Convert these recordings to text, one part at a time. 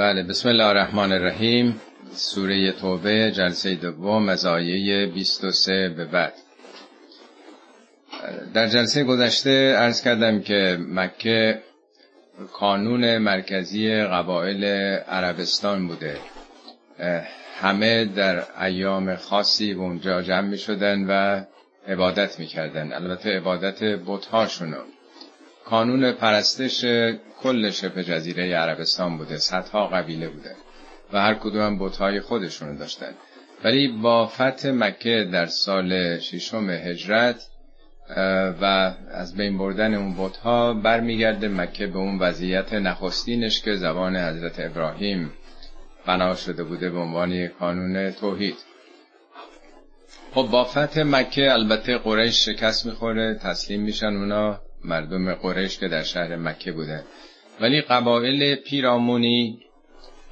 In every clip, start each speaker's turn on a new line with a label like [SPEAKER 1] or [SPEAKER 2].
[SPEAKER 1] بله بسم الله الرحمن الرحیم. سوره توبه جلسه دوم از آیه 23 به بعد. در جلسه گذشته ارز کردم که مکه کانون مرکزی قبایل عربستان بوده. همه در ایام خاصی به اونجا جمع می شدن و عبادت می کردن. البته عبادت بتهاشونو. کانون پرستش کل شبه جزیره عربستان بوده صدها قبیله بوده و هر کدوم بتهای خودشونو داشتن. ولی با فتح مکه در سال ششم هجرت و از بین بردن اون بتها برمیگرده مکه به اون وضعیت نخستینش که زبان حضرت ابراهیم بنا شده بوده به عنوان کانون توحید. خب با فتح مکه البته قریش شکست می‌خوره تسلیم میشن اونا. مردم قریش که در شهر مکه بوده. ولی قبایل پیرامونی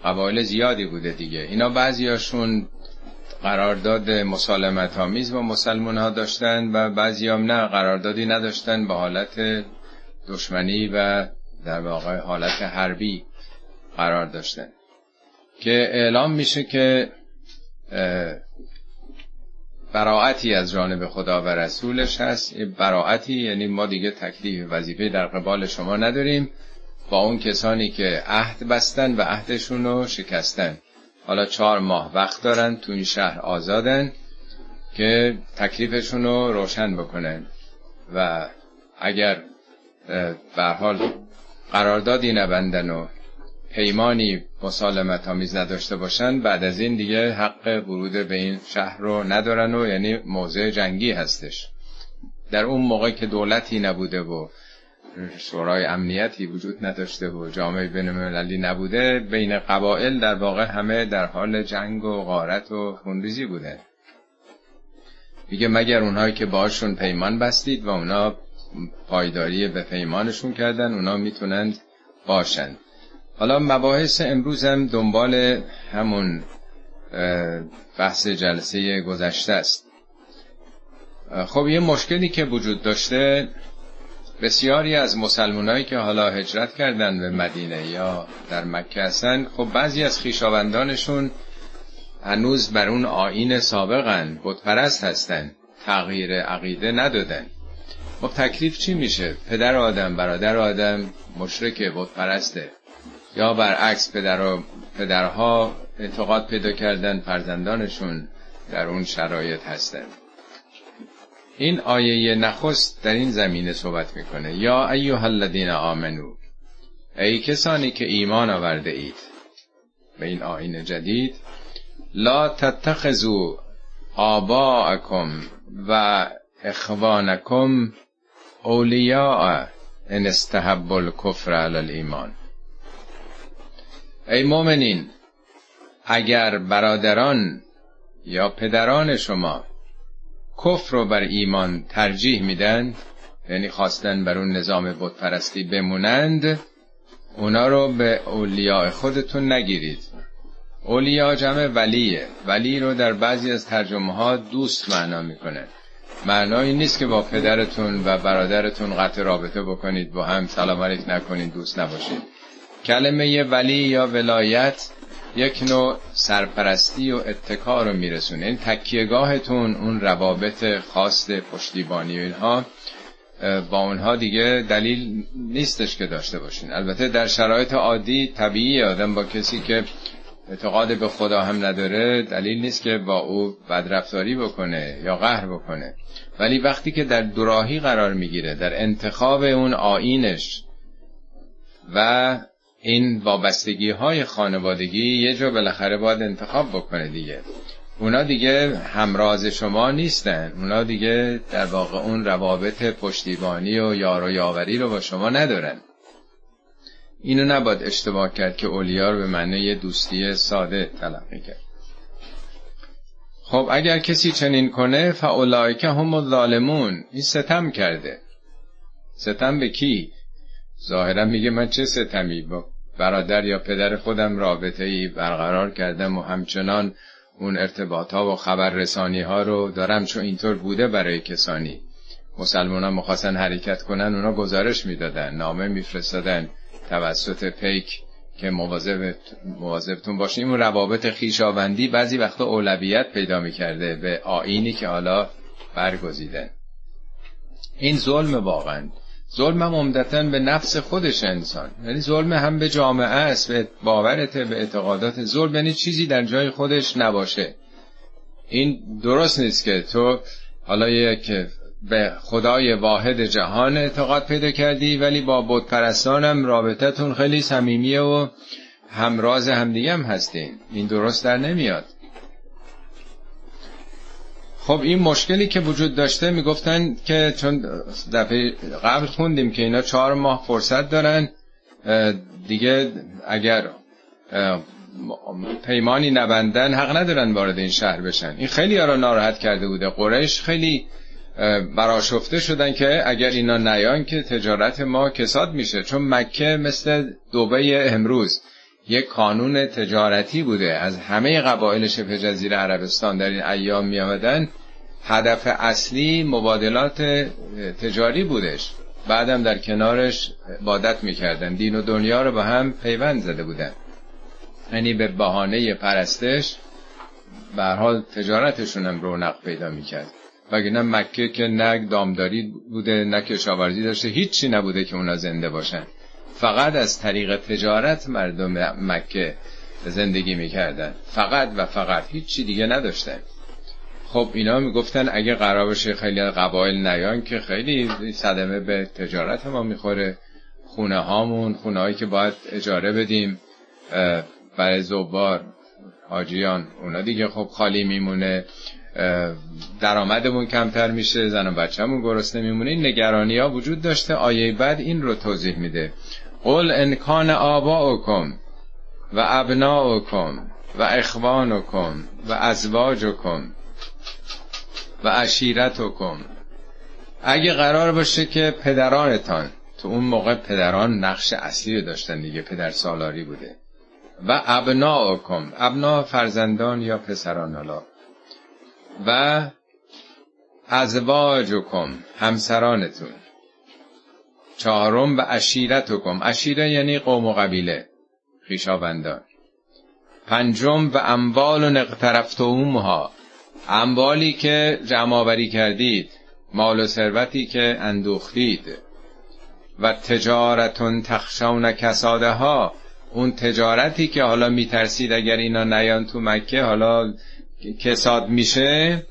[SPEAKER 1] قبایل زیادی بوده دیگه. اینا بعضیاشون قرارداد مسالمت آمیز با مسلمان ها داشتن و بعضی هم نه قراردادی نداشتن به حالت دشمنی و در واقع حالت حربی قرار داشتن. که اعلام میشه که براعتی از جانب خدا و رسولش هست. براعتی یعنی ما دیگه تکلیف وظیفه در قبال شما نداریم. با اون کسانی که عهد بستن و عهدشون رو شکستن. حالا چهار ماه وقت دارن تو این شهر آزادن که تکلیفشون رو روشن بکنن. و اگر به حال قراردادی نبندن و پیمانی مسالمت آمیز نداشته باشن بعد از این دیگه حق ورود به این شهر رو ندارن و یعنی موضع جنگی هستش. در اون موقع که دولتی نبوده و شورای امنیتی وجود نداشته و جامعه بینالمللی نبوده بین قبایل در واقع همه در حال جنگ و غارت و خونریزی بوده. میگه مگر اونهایی که باشون پیمان بستید و اونا پایداری به پیمانشون کردن اونا می‌تونند باشند. حالا مباحث امروز هم دنبال همون بحث جلسه گذشته است. خب یه مشکلی که وجود داشته بسیاری از مسلمانایی که حالا هجرت کردن به مدینه یا در مکه هستن خب بعضی از خیشاوندانشون هنوز بر اون آین سابقن بتپرست هستن تغییر عقیده ندادن. خب تکلیف چی میشه؟ پدر آدم برادر آدم مشرک بتپرسته. یا برعکس پدر و پدرها اعتقاد پیدا کردن فرزندانشون در اون شرایط هستن این آیه نخست در این زمینه صحبت می‌کنه. یا ایها الذین آمنو ای کسانی که ایمان آورده اید به این آین جدید لا تتخذوا آباءکم و اخوانکم اولیاء ان استحب الكفر علی ای مؤمنین اگر برادران یا پدران شما کفر رو بر ایمان ترجیح میدن یعنی خواستن بر اون نظام بتپرستی بمونند اونا رو به اولیاء خودتون نگیرید. اولیا جمع ولیه. ولی رو در بعضی از ترجمه ها دوست معنا می‌کنه معنایی نیست که با پدرتون و برادرتون قطع رابطه بکنید با هم سلام علیک نکنید دوست نباشید. کلمه ولی یا ولایت یک نوع سرپرستی و اتکار رو میرسونه. این تکیهگاهتون اون روابط خاص پشتیبانی و اینها با اونها دیگه دلیل نیستش که داشته باشین. البته در شرایط عادی طبیعی آدم با کسی که اعتقاد به خدا هم نداره دلیل نیست که با او بدرفتاری بکنه یا قهر بکنه. ولی وقتی که در دوراهی قرار می‌گیره در انتخاب اون آینش و این وابستگی های خانوادگی یه جا بالاخره باید انتخاب بکنه دیگه. اونا دیگه همراز شما نیستن. اونا دیگه در واقع اون روابط پشتیبانی و یار و یاوری رو با شما ندارن. اینو نباید اشتباه کرد که اولیا رو به معنی دوستی ساده تلقی کرد. خب اگر کسی چنین کنه که هم الظالمون. این ستم کرده. ستم به کی؟ ظاهرا میگه من چه ستمی با برادر یا پدر خودم رابطه ای برقرار کردم و همچنان اون ارتباط ها و خبر رسانی ها رو دارم چون اینطور بوده برای کسانی. مسلمان ها مخواستن حرکت کنن اونا گزارش می‌دادن نامه میفرستادن توسط پیک که مواظب مواظبتون باشین. اون روابط خیشاوندی بعضی وقتا اولویت پیدا می‌کرده به آینی که حالا برگزیدن. این ظلم واقعا ظلم هم عمدتا به نفس خودش انسان. یعنی ظلم هم به جامعه است به باورت به اعتقادات. ظلم یعنی چیزی در جای خودش نباشه. این درست نیست که تو حالا یک به خدای واحد جهان اعتقاد پیدا کردی ولی با بت پرستانم رابطتون خیلی صمیمیه و همراز همدیگه هم هستین. این درست در نمیاد. خب این مشکلی که وجود داشته می‌گفتن که چون دفعه قبل خوندیم که اینا چهار ماه فرصت دارن دیگه اگر پیمانی نبندن حق ندارن وارد این شهر بشن. این خیلی را ناراحت کرده بوده. قریش خیلی براشفته شدن که اگر اینا نیان که تجارت ما کساد میشه. چون مکه مثل دوبه امروز. یک قانون تجارتی بوده. از همه قبایل شبه جزیره عربستان در این ایام می آمدن هدف اصلی مبادلات تجاری بودش. بعدم در کنارش عبادت می‌کردن. دین و دنیا رو به هم پیوند زده بودن. یعنی به بهانه پرستش به حال تجارتشون هم رونق پیدا می‌کرد. وگرنه مکه که نه دامداری بوده نه کشاورزی داشته. هیچی نبوده که اونا زنده باشن. فقط از طریق تجارت مردم مکه زندگی می‌کردن. فقط و فقط. هیچی دیگه نداشتن. خب اینا می‌گفتن اگه قرار بشه خیلی قبایل نیان که خیلی صدمه به تجارت ما می‌خوره. خونه هامون خونه هایی که باید اجاره بدیم برای زوبار حاجیان اونا دیگه خب خالی میمونه. درآمدمون کمتر میشه زن و بچه‌مون گرسنه میمونه. این نگرانی ها وجود داشته. آیه بعد این رو توضیح میده. قل انکان آباؤکم و ابناؤکم و اخوانکم و ازواجکم و عشیرتکم. اگه قرار باشه که پدرانتان تو اون موقع پدران نقش اصلی رو داشتن دیگه پدر سالاری بوده. و ابناءکم ابنا فرزندان یا پسران حالا. و ازواجکم همسرانتون. چهارم و عشیرتکم عشیره یعنی قوم و قبیله خیشاوندان. پنجم و اموال و نقترفتومها اموالی که جمع کردید مال و ثروتی که اندوختید. و تجارتون تخشون کساده ها اون تجارتی که حالا میترسید اگر اینا نیان تو مکه حالا کساد میشه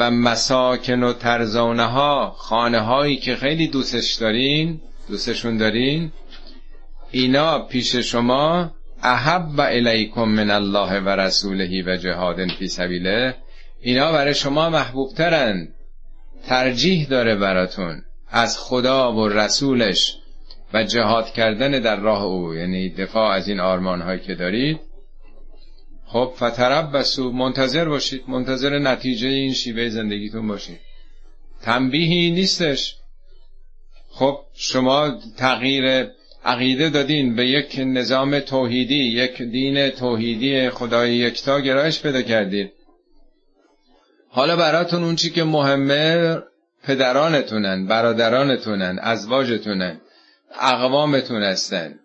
[SPEAKER 1] و مساکن و ترزانه ها خانه هایی که خیلی دوستش دارین دوستشون دارین اینا پیش شما احب و الیکم من الله و رسوله و جهاد فی سبیله اینا برای شما محبوب ترن ترجیح داره براتون از خدا و رسولش و جهاد کردن در راه او یعنی دفاع از این آرمان هایی که دارید. خب فترب بسو منتظر باشید. منتظر نتیجه این شیوه زندگیتون باشید. تنبیهی نیستش. خب شما تغییر عقیده دادین به یک نظام توحیدی یک دین توحیدی خدای یکتا گرایش پیدا کردید حالا براتون اون چی که مهمه پدرانتونن برادرانتونن ازواجتونن اقوامتون هستن.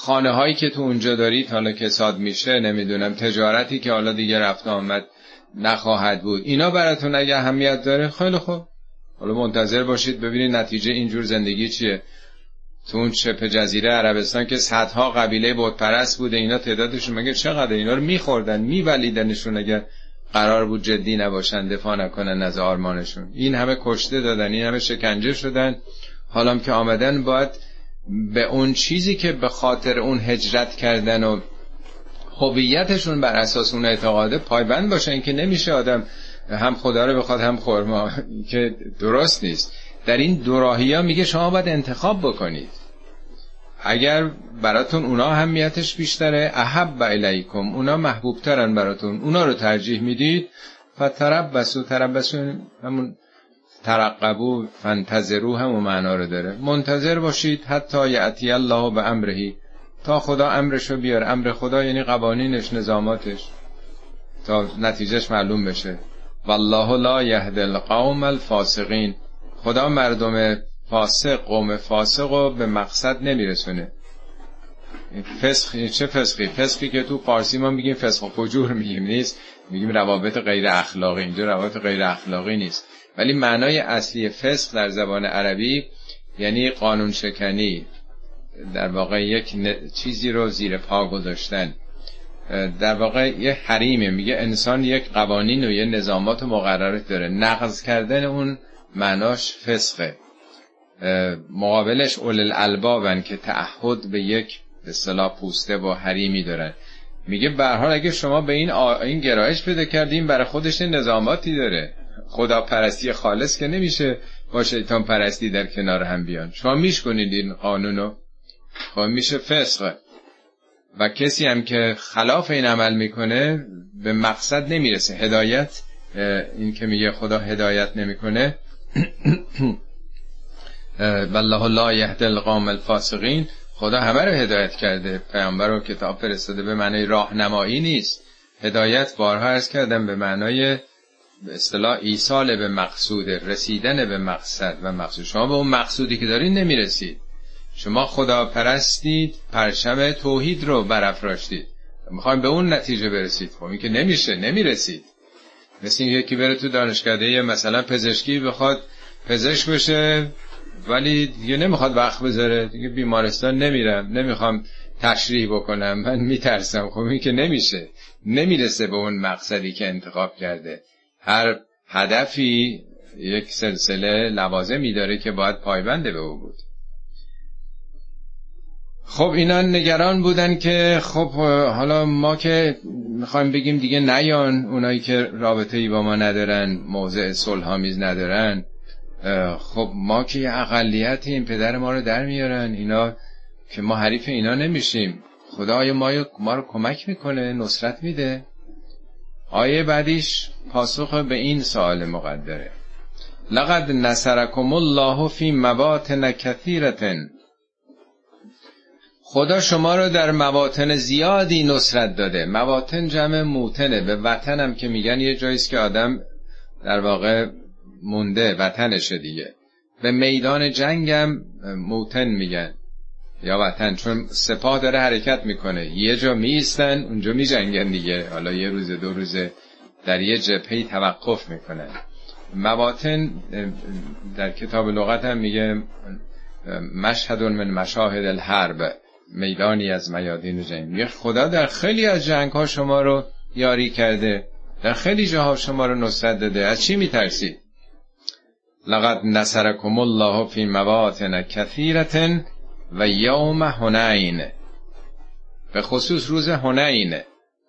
[SPEAKER 1] خانه هایی که تو اونجا دارید حالا کساد میشه نمی‌دونم تجارتی که حالا دیگه رفت آمد نخواهد بود. اینا براتون اگه اهمیت داره خیلی خوب. حالا منتظر باشید ببینید نتیجه اینجور زندگی چیه. تو اون شبه جزیره عربستان که صدها قبیله بود پرست بوده اینا تعدادشون مگه چقدر اینا رو میخوردن میولیدنشون اگر قرار بود جدی نباشن دفاع نکنن از آرمانشون. این همه کشته دادن این همه شکنجه شدن. حالا که آمدن باید به اون چیزی که به خاطر اون هجرت کردن و هویتشون بر اساس اون اعتقاده پایبند باشن که نمیشه آدم هم خدا رو بخواد هم خورما که درست نیست. در این دوراهی ها میگه شما باید انتخاب بکنید. اگر براتون اونا همیتش بیشتره احب الیکم اونا محبوب ترن براتون اونا رو ترجیح می‌دید. و تربسو تربسو همون ترقبو فنتظرو همون معنا رو داره. منتظر باشید حتی یعطی الله به امرهی. تا خدا امرشو بیار امر خدا یعنی قوانینش نظاماتش. تا نتیجهش معلوم بشه. والله لا یهد القوم الفاسقین. خدا مردم فاسق قوم فاسق رو به مقصد نمیرسونه. فسخ چه فسخی؟ فسخی که تو فارسی ما میگیم فسخ و فجور میگیم نیست؟ میگیم روابط غیر اخلاقی. اینجا روابط غیر اخلاقی نیست. ولی معنای اصلی فسق در زبان عربی یعنی قانون شکنی در واقع یک چیزی رو زیر پا گذاشتن. در واقع یه حریمه میگه انسان یک قوانین و یه نظامات و مقررات داره. نقض کردن اون معناش فسقه. مقابلش اول الالبابن که تعهد به یک به صلاح پوسته و حریمی دارن. میگه به حال اگه شما به این, این گرایش پیدا کردیم برای خودش نظاماتی داره. خدا پرستی خالص که نمیشه با شیطان پرستی در کنار هم بیان. شما میش کنید این قانونو. خب میشه فسقه و کسی هم که خلاف این عمل می‌کنه به مقصد نمی‌رسه. هدایت این که میگه خدا هدایت نمی‌کنه. والله لا یهد القوم الفاسقین. خدا همه رو هدایت کرده. پیامبر رو کتاب فرستاده. به معنای راهنمایی نیست. هدایت بارها ارز کردم به معنای به اصطلاح ایصال به مقصود رسیدن به مقصد و مقصود. شما به اون مقصودی که دارین نمی‌رسید. شما خدا پرستید پرشم توحید رو برافراشتید. می‌خوایم به اون نتیجه برسید. خب این که نمیشه نمی‌رسید. مثل این یکی بره تو دانشکده مثلا پزشکی بخواد پزشک بشه ولی دیگه نمی‌خواد وقت بذاره. دیگه بیمارستان نمیرم نمی‌خوام تشریح بکنم. من میترسم. خب این که نمیشه. نمی‌رسه به اون مقصدی که انتخاب کرده. هر هدفی یک سلسله لوازمی داره که باید پایبنده به او بود. خب اینا نگران بودن که خب حالا ما که می‌خوایم بگیم دیگه نیان اونایی که رابطه ای با ما ندارن موضع صلحآمیز ندارن خب ما که اقلیت این پدر ما رو در میارن اینا که ما حریف اینا نمیشیم. خدا آیا ما, ما رو کمک می‌کنه نصرت میده. آیه بعدیش پاسخ به این سوال مقدره. لقد نصرکم الله فی مواطن کثیرتن. خدا شما رو در مواطن زیادی نصرت داده. مواطن جمع موتنه. به وطنم که میگن یه جاییست که آدم در واقع مونده وطنشه دیگه. به میدان جنگم موتن میگن. یا وطن چون سپاه داره حرکت می‌کنه. یه جا میستن اونجا میجنگن دیگه. حالا یه روز دو روزه در یه جبهی توقف می‌کنن. مواطن در کتاب لغت هم میگه مشهد من مشاهد الحرب میدانی از میادین جنگ. میگه خدا در خیلی از جنگ ها شما رو یاری کرده در خیلی جاها شما رو نصرت داده. از چی میترسید لقد نصرکم الله فی مواطن کثیرتن و یوم هنین. به خصوص روز هنین.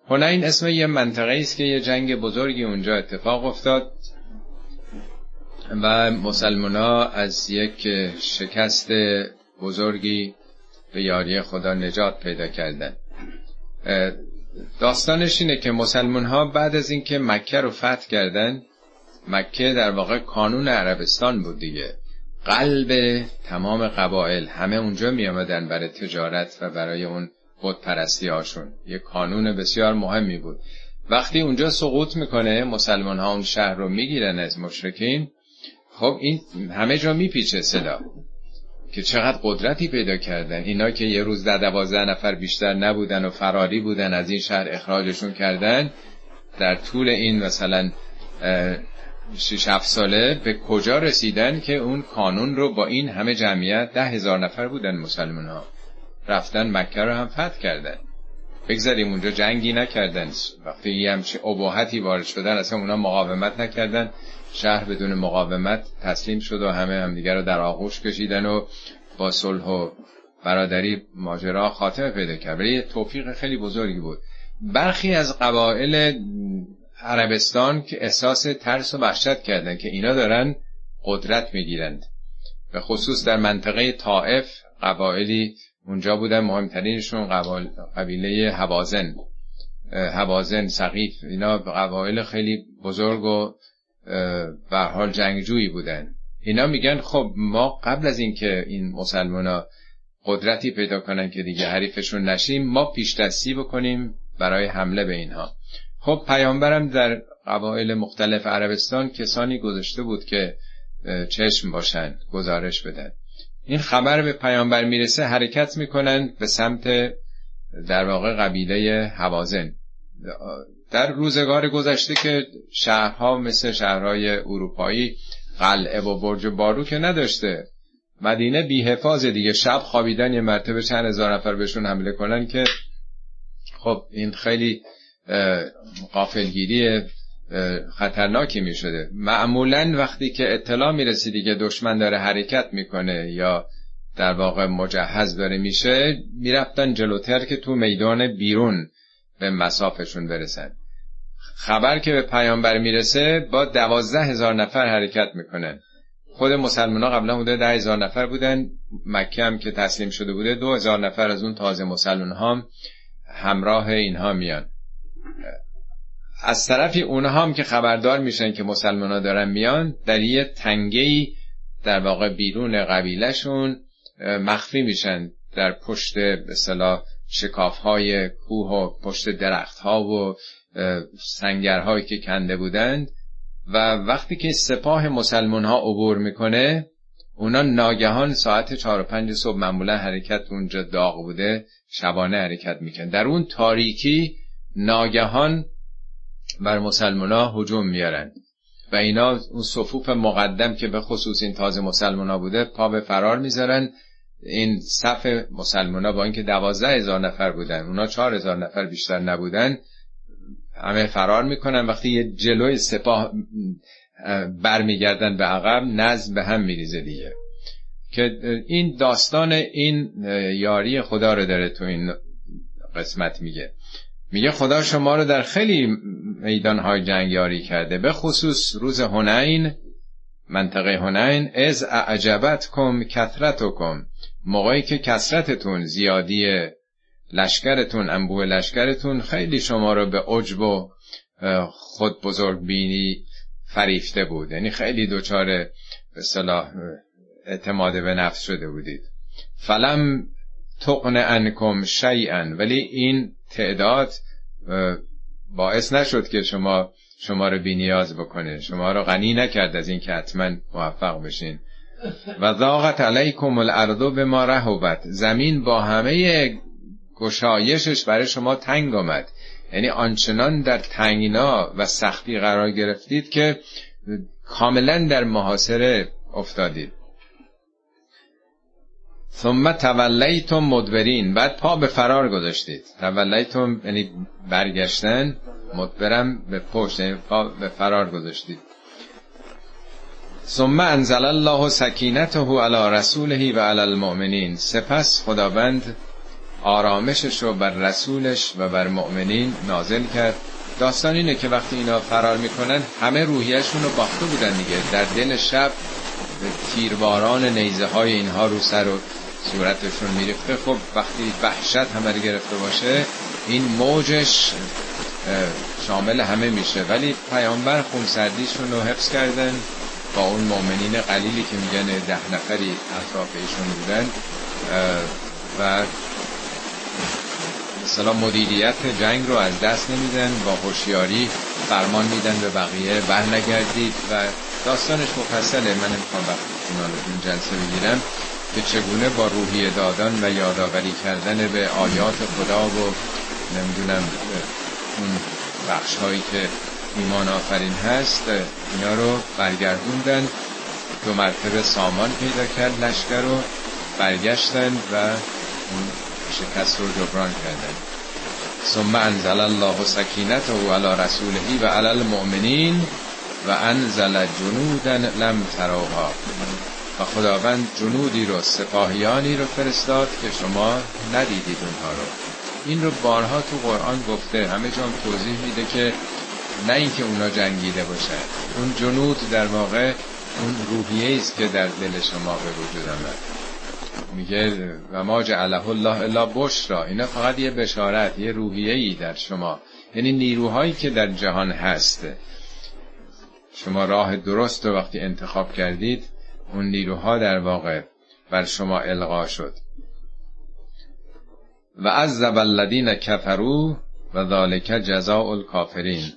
[SPEAKER 1] هنین اسم یه منطقه است که یه جنگ بزرگی اونجا اتفاق افتاد و مسلمان ها از یک شکست بزرگی به یاری خدا نجات پیدا کردن. داستانش اینه که مسلمان ها بعد از اینکه مکه رو فتح کردن مکه در واقع کانون عربستان بود دیگه. قلب تمام قبایل همه اونجا می آمدن برای تجارت و برای اون بود پرستی هاشون. یه کانون بسیار مهمی بود. وقتی اونجا سقوط می‌کنه مسلمان ها اون شهر رو می‌گیرن از مشرکین. خب این همه جا میپیچه صدا که چقدر قدرتی پیدا کردن. اینا که یه روز در دوازده نفر بیشتر نبودن و فراری بودن از این شهر اخراجشون کردن در طول این مثلا شش هفت ساله به کجا رسیدن که اون کانون رو با این همه جمعیت ده هزار نفر بودن مسلمان ها رفتن مکه رو هم فتح کردن. بگذاریم اونجا جنگی نکردن. وقتی یه همچه اباحتی وارد شدن اصلا اونا مقاومت نکردن. شهر بدون مقاومت تسلیم شد و همه همدیگر رو در آغوش کشیدن و با صلح و برادری ماجرا خاتمه پیدا کرد. ولی توفیق خیلی بزرگی بود. برخی از قبایل عربستان که احساس ترس و وحشت کردن که اینا دارن قدرت می‌گیرند. به خصوص در منطقه طائف قبایلی اونجا بودن مهمترینشون قبیله هوازن هوازن سقیف اینا قبایل خیلی بزرگ و به حال جنگجویی بودن. اینا میگن خب ما قبل از اینکه این مسلمان قدرتی پیدا کنن که دیگه حریفشون نشیم ما پیش دستی بکنیم برای حمله به اینها. خب پیامبرم در قبایل مختلف عربستان کسانی گذاشته بود که چشم باشن گزارش بدن. این خبر به پیامبر می‌رسه حرکت می‌کنن به سمت در واقع قبیله حوازن. در روزگار گذشته که شهرها مثل شهرهای اروپایی قلعه و برج بارو که نداشته مدینه بیحفاظ دیگه شب خوابیدن یه مرتبه چند هزار نفر بهشون حمله کنن که خب این خیلی قافلگیری خطرناکی می شده معمولا وقتی که اطلاع می رسیدی که دشمن داره حرکت می‌کنه یا در واقع مجهز داره میشه می‌رفتن جلوتر که تو میدان بیرون به مسافشون برسن. خبر که به پیامبر می‌رسه با دوازده هزار نفر حرکت می‌کنن خود مسلمان ها قبلا بوده ده هزار نفر بودن. مکه هم که تسلیم شده بوده دو هزار نفر از اون تازه مسلمان هم همراه اینها میان. از طرفی اونها هم که خبردار میشن که مسلمان ها دارن میان در یه تنگه در واقع بیرون قبیلهشون مخفی میشن در پشت به شکاف های کوه و پشت درخت ها و سنگرهایی که کنده بودند. و وقتی که سپاه مسلمان ها عبور می‌کنه اونا ناگهان ساعت چهار و پنج صبح معمولا حرکت اونجا داغ بوده شبانه حرکت میکن در اون تاریکی ناگهان بر مسلمان ها هجوم میارن و اینا اون صفوف مقدم که به خصوص این تازه مسلمان ها بوده پا به فرار می‌ذارن. این صف مسلمان ها با اینکه دوازده هزار نفر بودن اونا چهار هزار نفر بیشتر نبودن همه فرار می‌کنن. وقتی یه جلوی سپاه برمیگردن به عقب نزد به هم میریزه دیگه. که این داستان این یاری خدا رو داره تو این قسمت میگه. میگه خدا شما رو در خیلی میدانهای جنگ یاری کرده. به خصوص روز هنین منطقه هنین از اعجبت کم کثرت کم. موقعی که کسرتتون زیادی لشکرتون انبوه لشکرتون خیلی شما رو به عجب و خود بزرگ بینی فریفته بود. یعنی خیلی دوچار به صلاح اعتماد به نفس شده بودید. فلم تقن انکم شیئا ولی این تعداد باعث نشد که شما شما رو بینیاز بکنه. شما رو غنی نکرد از این که حتما موفق بشین. و ضاقت علیکم الارض به ما رهوبت زمین با همه گشایشش برای شما تنگ آمد. یعنی آنچنان در تنگنا و سختی قرار گرفتید که کاملا در محاصره افتادید. ثم تولیتم مدبرین. بعد پا به فرار گذاشتید. تولیتم یعنی برگشتن مدبرم به پشت یعنی پا به فرار گذاشتید. ثم انزل الله سکینته علی رسوله و علی المؤمنین. سپس خداوند آرامشش رو بر رسولش و بر مؤمنین نازل کرد. داستان اینه که وقتی اینا فرار می‌کنن همه روحیشون رو باخته بودن دیگه. در دل شب تیرباران نیزه های اینها رو سر و صورتشون میریخته. خب وقتی وحشت همه رو گرفته باشه این موجش شامل همه میشه. ولی پیامبر خونسردیشون رو حفظ کردن با اون مؤمنین قلیلی که میگن ده نفری اطراف ایشون بودن. و مثلا مدیریت جنگ رو از دست نمیدن با هوشیاری فرمان میدن به بقیه بر نگردید و داستانش مفصله. من نمی‌خوام وقتی این جلسه بگیرم. که چگونه با روحیه دادن و یادآوری کردن به آیات خدا و نمی‌دونم اون بخش هایی که ایمان آفرین هست اینا رو برگردوندن. دو مرتبه سامان پیدا کرد لشکر رو برگشتن و اون شکست رو جبران کردن. ثم انزل الله سکینته علی رسوله و علی المؤمنین و انزل جنودا لم تروها و خداوند جنودی رو سپاهیانی رو فرستاد که شما ندیدید اونها رو این رو بارها تو قرآن گفته. همه جان توضیح میده که نه اینکه اونا جنگیده باشن. اون جنود در واقع اون روحیه است که در دل شما به وجود آمد. میگه و ما جعله الله الا بشرا. اینا فقط یه بشارت یه روحیه ای در شما. یعنی نیروهایی که در جهان هست. شما راه درست رو وقتی انتخاب کردید اون نیروها در واقع بر شما القا شد. و از الذین کفرو و ذالک جزاء الکافرین.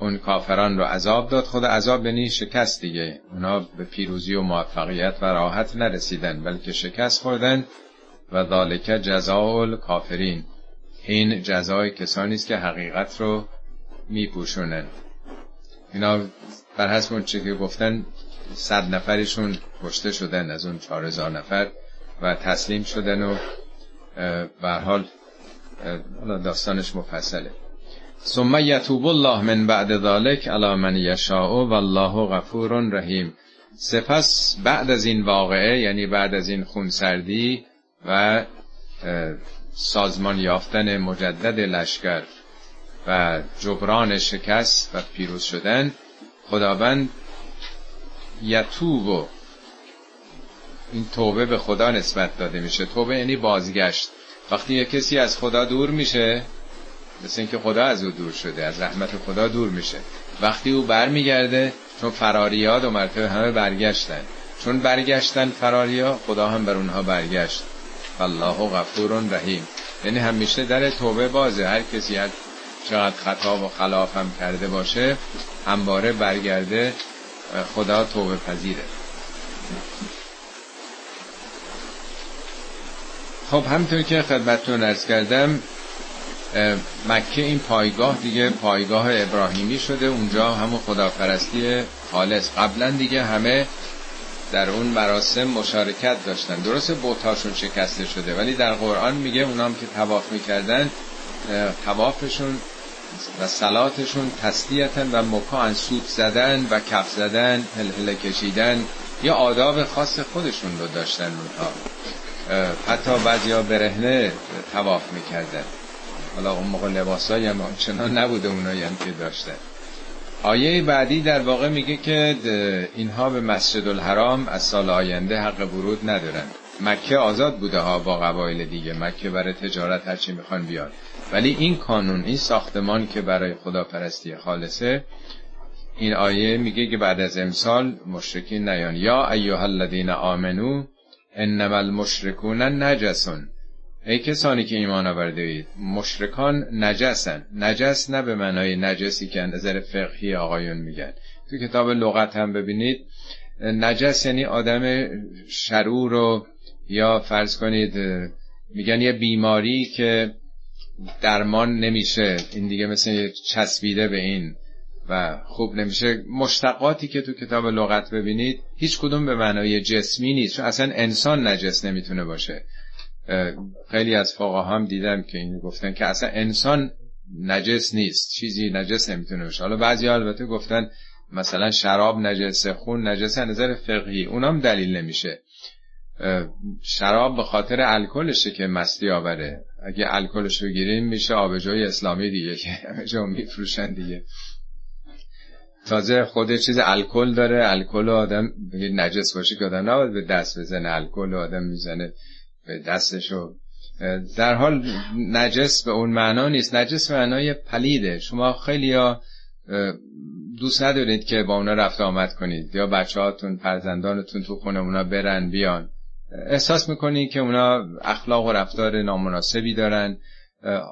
[SPEAKER 1] اون کافران رو عذاب داد. خود عذاب بنی شکست دیگه. اونا به پیروزی و موفقیت و راحت نرسیدن بلکه شکست خوردن. و ذالک جزاء الکافرین. این جزای کسانی است که حقیقت رو میپوشونن. اینا بر حسب اون چی که گفتن صد نفرشون کشته شدن از اون چهار هزار نفر و تسلیم شدن و به حال داستانش مفصله. ثم یتوب الله من بعد ذلك على من یشاء والله غفور رحیم. سپس بعد از این واقعه یعنی بعد از این خونسردی و سازمان یافتن مجدد لشکر و جبران شکست و پیروز شدن خداوند یتوب. این توبه به خدا نسبت داده میشه. توبه یعنی بازگشت. وقتی یه کسی از خدا دور میشه مثل اینکه خدا از او دور شده از رحمت خدا دور میشه. وقتی او برمیگرده چون فراریاد و مرتبه همه برگشتن. چون برگشتن فراریا خدا هم بر اونها برگشت. الله غفور رحیم. یعنی همیشه در توبه بازه. هر کسی هر چقدر خطا و خلاف هم کرده باشه همواره برگرده خدا توبه پذیره. خب همطور که خدمتتون ارز کردم مکه این پایگاه دیگه پایگاه ابراهیمی شده. اونجا همون خداپرستی خالص. قبلا دیگه همه در اون مراسم مشارکت داشتن. درست بوتاشون شکسته شده ولی در قرآن میگه اونام که تواف می‌کردن توافشون و سلاتشون تسلیتن و مکان سود زدن و کف زدن هلهله کشیدن یا آداب خاص خودشون رو داشتن اونها. حتی ها برهنه تواف می‌کردن. حالا اون موقع لباسایی هم چنان نبوده اونایی هم که داشتن. آیه بعدی در واقع میگه که اینها به مسجد الحرام از سال آینده حق ورود ندارن. مکه آزاد بوده ها با قبایل دیگه. مکه برای تجارت هرچی می‌خوان بیان ولی این کانون این ساختمان که برای خداپرستی خالصه این آیه میگه که بعد از امسال مشرکین نیان. یا ایها الذین آمنو انما المشرکون نجسون. ای کسانی که ایمان آورده اید مشرکان نجسن. نجس نه به معنای نجسی که نظر فقهی آقایون میگن. تو کتاب لغت هم ببینید نجس یعنی آدم شرور رو یا فرض کنید میگن یه بیماری که درمان نمیشه. این دیگه مثل چسبیده به این. و خوب نمیشه. مشتقاتی که تو کتاب لغت ببینید هیچ کدوم به معنای جسمی نیست. چون اصلا انسان نجس نمی‌تونه باشه. خیلی از فقها هم دیدم که این گفتن که اصلا انسان نجس نیست. چیزی نجس نمی‌تونه باشه. حالا بعضی البته گفتن مثلا شراب نجسه خون نجسه نظر فقهی اونام دلیل نمیشه. شراب به خاطر الکلشه که مستی آوره. اگه الکلش رو گیریم میشه آبجوی اسلامی دیگه که همه میفروشن دیگه. تازه خود چیز الکل داره. الکل آدم نجس باشه که آدم نباید به دست بزنه. الکل آدم می‌زنه به دستشو. در حال نجس به اون معنا نیست. نجس به معنای پلیده. شما خیلی ها دوست ندارید که با اونا رفت آمد کنید. یا بچه هاتون فرزندانتون تو خونه اونا برن بیان. احساس می‌کنید که اونا اخلاق و رفتار نامناسبی دارن؟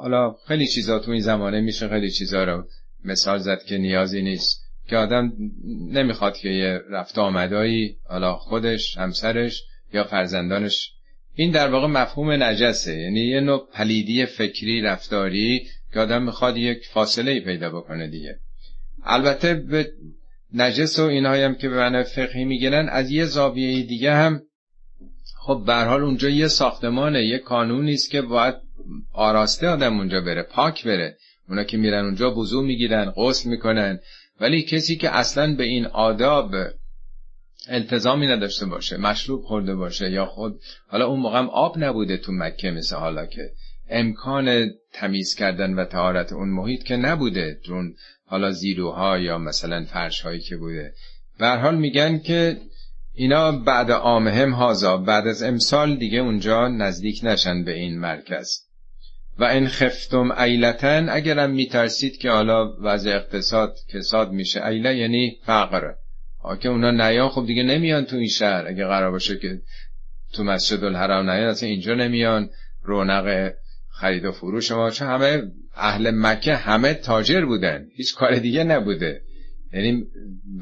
[SPEAKER 1] حالا خیلی چیزا تو این زمانه میشه خیلی چیزا رو مثال زد که نیازی نیست. که آدم نمی‌خواد که یه رفت آمدایی حالا خودش همسرش یا فرزندانش. این در واقع مفهوم نجسه. یعنی یه نوع پلیدی فکری رفتاری که آدم می‌خواد یک فاصله پیدا بکنه دیگه. البته به نجس و اینهایی هم که به معنی فقهی میگنن از یه زاویه دیگه هم خب به حال اونجا یه ساختمانه یه کانونی است که باید آراسته آدم اونجا بره پاک بره. اونا که میرن اونجا وضو می‌گیرن غسل می‌کنن. ولی کسی که اصلا به این آداب التزامی نداشته باشه مشروب خورده باشه یا خود حالا اون موقع آب نبوده تو مکه مثل حالا که. امکان تمیز کردن و تهارت اون محیط که نبوده. چون حالا زیروها یا مثلا فرش هایی که بوده. به حال میگن که اینا بعد آمهم هازا بعد از امسال دیگه اونجا نزدیک نشن به این مرکز. و این خفتم ایلتن اگرم میترسید که حالا وضع اقتصاد کساد میشه ایله یعنی فقر که اونا نیان خب دیگه نمیان تو این شهر. اگه قرار باشه که تو مسجد الحرام نیان اصلا اینجا نمیان. رونق خرید و فروش ما چون همه اهل مکه همه تاجر بودن. هیچ کار دیگه نبوده. یعنی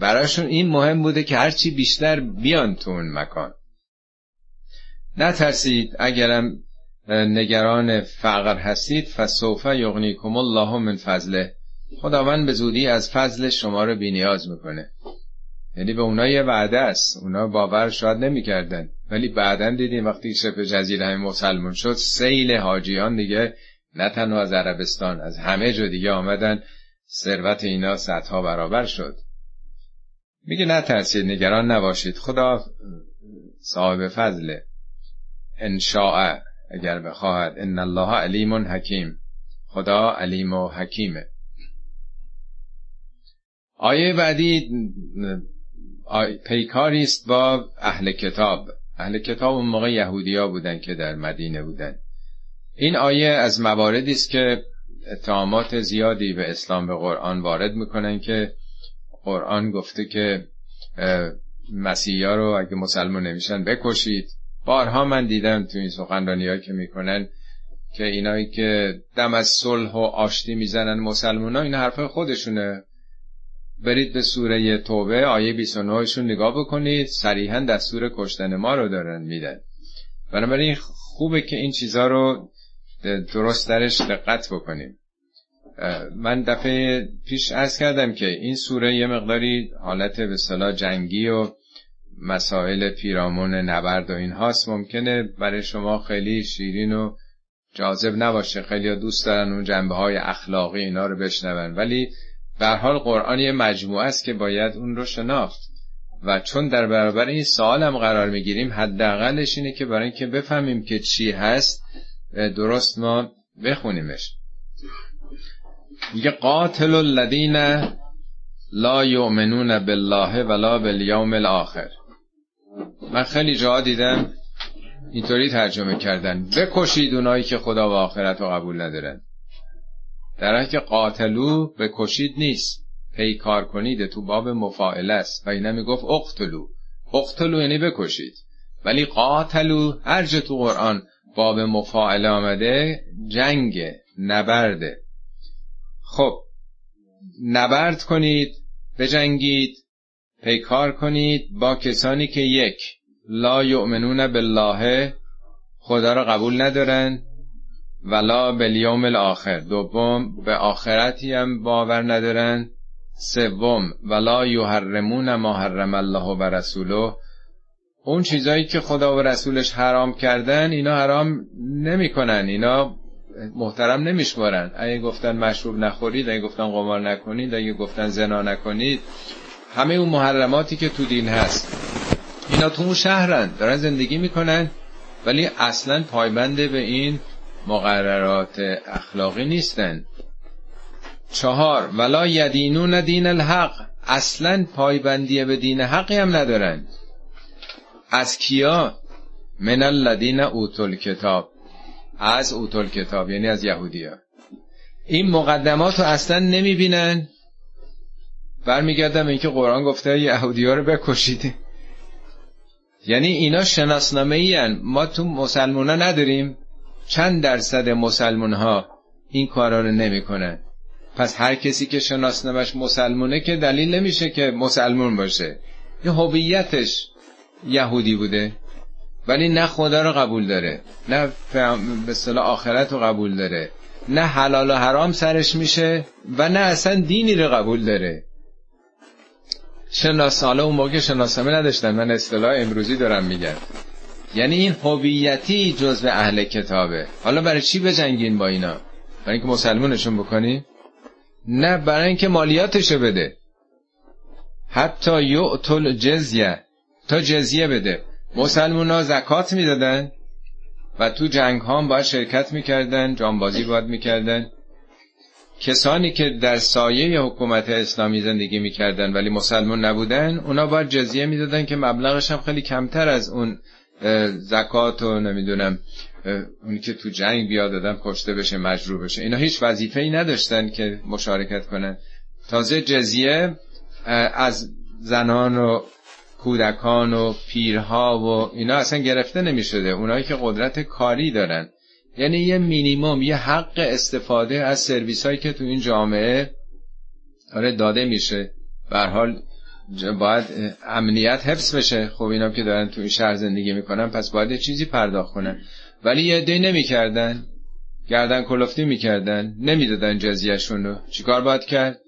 [SPEAKER 1] براشون این مهم بوده که هرچی بیشتر بیان تو اون مکان. نترسید اگرم نگران فقر هستید فسوف یغنیکم الله من فضله. خداوند به زودی از فضل شما رو بینیاز می‌کنه. یعنی به اونا یه وعده است. اونا باور شاید نمی‌کردن. ولی بعدا دیدیم وقتی شبه جزیره های مسلمان شد سیل حاجیان دیگه نه تنها از عربستان از همه جا دیگه آمدن. ثروت اینا صدها برابر شد. میگه نترسید نگران نباشید. خدا صاحب فضله انشاء اگر بخواهد. ان الله علیم حکیم. خدا علیم و حکیمه. آیه بعدی پیکاری است با اهل کتاب. اهل کتاب اون موقع یهودیا بودن که در مدینه بودن. این آیه از مواردی است که اتهامات زیادی به اسلام به قرآن وارد می‌کنن که قرآن گفته که مسیحا رو اگه مسلمان نمیشن بکشید. بارها من دیدم تو این سخنرانی که می‌کنن که اینایی که دم از صلح و آشتی می‌زنن مسلمان ها این حرف خودشونه. برید به سوره توبه آیه 29 شون نگاه بکنید صریحا دستور کشتن ما رو دارن میدن. بنابراین خوبه که این چیزها رو درست درش دقت بکنیم. من دفعه پیش ارز کردم که این سوره یه مقداری حالت به صلاح جنگی و مسائل پیرامون نبرد و این هاست. ممکنه برای شما خیلی شیرین و جاذب نباشه. خیلی دوست دارن اون جنبه های اخلاقی اینا رو بشنون. ولی به حال قرآن یه مجموعه است که باید اون رو شناخت. و چون در برابر این سوال قرار می‌گیریم حداقلش اینه که برای اینکه بفهمیم که چی هست درست ما بخونیمش. میگه قاتل الذین لا یؤمنون بالله ولا بالیوم الاخر. من خیلی جا دیدم اینطوری ترجمه کردن. بکشید اونایی که خدا و آخرت رو قبول ندارن. در که قاتلو بکشید نیست. پیکار کنید تو باب مفاعل است. و اینا می‌گفت اقتلو. اقتلو یعنی بکشید. ولی قاتلو هر تو قرآن باب مفاعله آمده جنگ نبرده خب نبرد کنید بجنگید پیکار کنید با کسانی که یک لا یؤمنون بالله خدا را قبول ندارن ولا بالیوم الاخر. دوم به آخرتی هم باور ندارن. سوم ولا یحرمون ما حرم الله و رسوله. اون چیزایی که خدا و رسولش حرام کردن اینا حرام نمی‌کنن. اینا محترم نمیشمارن. اگه گفتن مشروب نخورید اگه گفتن قمار نکنید اگه گفتن زنا نکنید همه اون محرماتی که تو دین هست. اینا تو اون شهرن دارن زندگی می‌کنن ولی اصلا پایبنده به این مقررات اخلاقی نیستن. چهار ولا یدینون دین الحق. اصلا پایبندی به دین حقی هم ندارن. از کیا? من الذین اوتل کتاب از اوتل کتاب یعنی از یهودیا این مقدمات رو اصلا نمی‌بینن. برمیگردم اینکه قرآن گفته یهودی ها رو بکشید. یعنی اینا شناسنامه ای ما تو مسلمان ها نداریم. چند درصد مسلمان ها این کارا رو نمی‌کنن. پس هر کسی که شناسنامش مسلمونه که دلیل نمیشه که مسلمون باشه. یه هویتش. یهودی بوده. ولی نه خدا رو قبول داره. نه به صلاح آخرت رو قبول داره. نه حلال و حرام سرش میشه و نه اصلا دینی رو قبول داره. شناس حالا اون موقع شناسنامه نداشتن. من اصطلاح امروزی دارم میگم. یعنی این هویتی جزء اهل کتابه. حالا برای چی بجنگین با اینا؟ برای اینکه مسلمونشون بکنی؟ نه برای اینکه مالیاتشو بده. حتی یعطل جزیه تا جزیه بده. مسلمون ها زکات می‌دادن و تو جنگ ها هم باید شرکت می‌کردن جانبازی باید می‌کردن. کسانی که در سایه حکومت اسلامی زندگی می‌کردن ولی مسلمان نبودن اونا باید جزیه می‌دادن که مبلغش هم خیلی کمتر از اون زکات و نمی‌دونم اونی که تو جنگ بیاد دادن کشته بشه مجروع بشه. اینا هیچ وظیفه ای نداشتن که مشارکت کنن. تازه جزیه از زنان و کودکان و پیرها و اینا اصلا گرفته نمی شده اونایی که قدرت کاری دارن. یعنی یه مینیموم یه حق استفاده از سرویس هایی که تو این جامعه آره داده میشه. حال باید امنیت حفظ بشه. خب اینا که دارن تو این شهر زندگی می‌کنن پس باید چیزی پرداخت کنن. ولی یه نمی‌کردن. گردن کلفتی می‌کردن. نمی‌دادن جزیهشون رو. چیکار باید کرد؟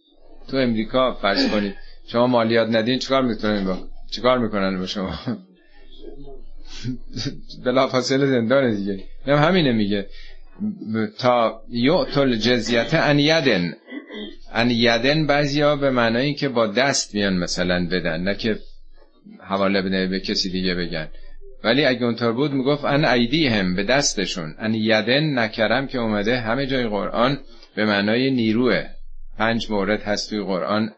[SPEAKER 1] تو امریکا فرض کنید. شما مالیات ندین چیکار می‌تونن با؟ چیکار می‌کنن با شما؟ بلا فاصله زندان دیگه. هم همینه میگه. تا یعطل جزیت ان یدن. ان یدن بعضیا به معنایی که با دست میان مثلا بدن نه که حواله بده به کسی دیگه بگن. ولی اگه اونطور بود می‌گفت ان ایدی هم به دستشون. ان یدن نکرم که اومده همه جای قرآن به معنای نیروه. پنج مورد هست توی قرآن.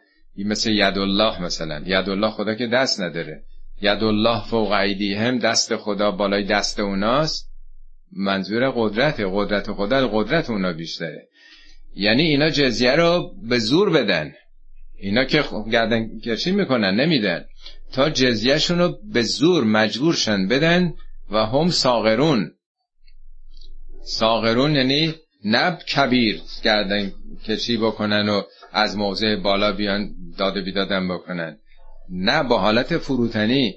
[SPEAKER 1] مثل ید الله مثلا. ید الله خدا که دست نداره. ید الله فوق ایدی هم دست خدا بالای دست اوناست. منظور قدرت قدرت خدا قدرت اونا بیشتره. یعنی اینا جزیه رو به زور بدن. اینا که گردن کشی می‌کنن نمیدن. تا جزیهشون رو به زور مجبورشن بدن و هم ساغرون. ساغرون یعنی نب کبیر گردن کشی بکنن و از موضع بالا بیان داده بیدادن بکنن. نه با حالت فروتنی.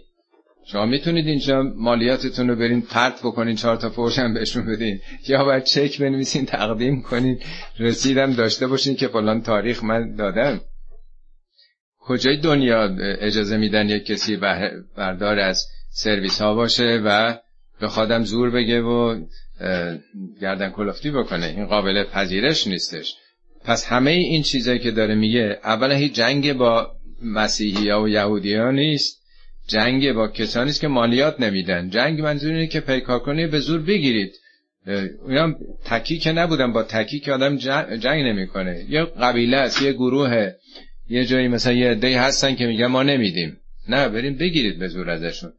[SPEAKER 1] شما می‌تونید اینجا مالیاتتون رو برین پرت بکنین چهار تا فوشم بهشون بدین. یا باید چک بنویسین تقدیم کنین. رسیدم داشته باشین که فلان تاریخ من دادم. کجای دنیا اجازه میدن یک کسی بردار از سرویس ها باشه و به خودم زور بگه و گردن کلفتی بکنه؟ این قابل پذیرش نیستش. پس همه این چیزایی که داره میگه اولا هیچ جنگ با مسیحی ها و یهودی ها نیست. جنگ با کسانی است که مالیات نمیدن. جنگ منظور اینه که پیکار کنی به زور بگیرید. اینا تکی که نبودن با تکی که آدم جنگ نمی‌کنه. یه قبیله است یه گروه یه جایی مثلا یه عده‌ای هستن که میگن ما نمیدیم. نه بریم بگیرید به زور ازشون.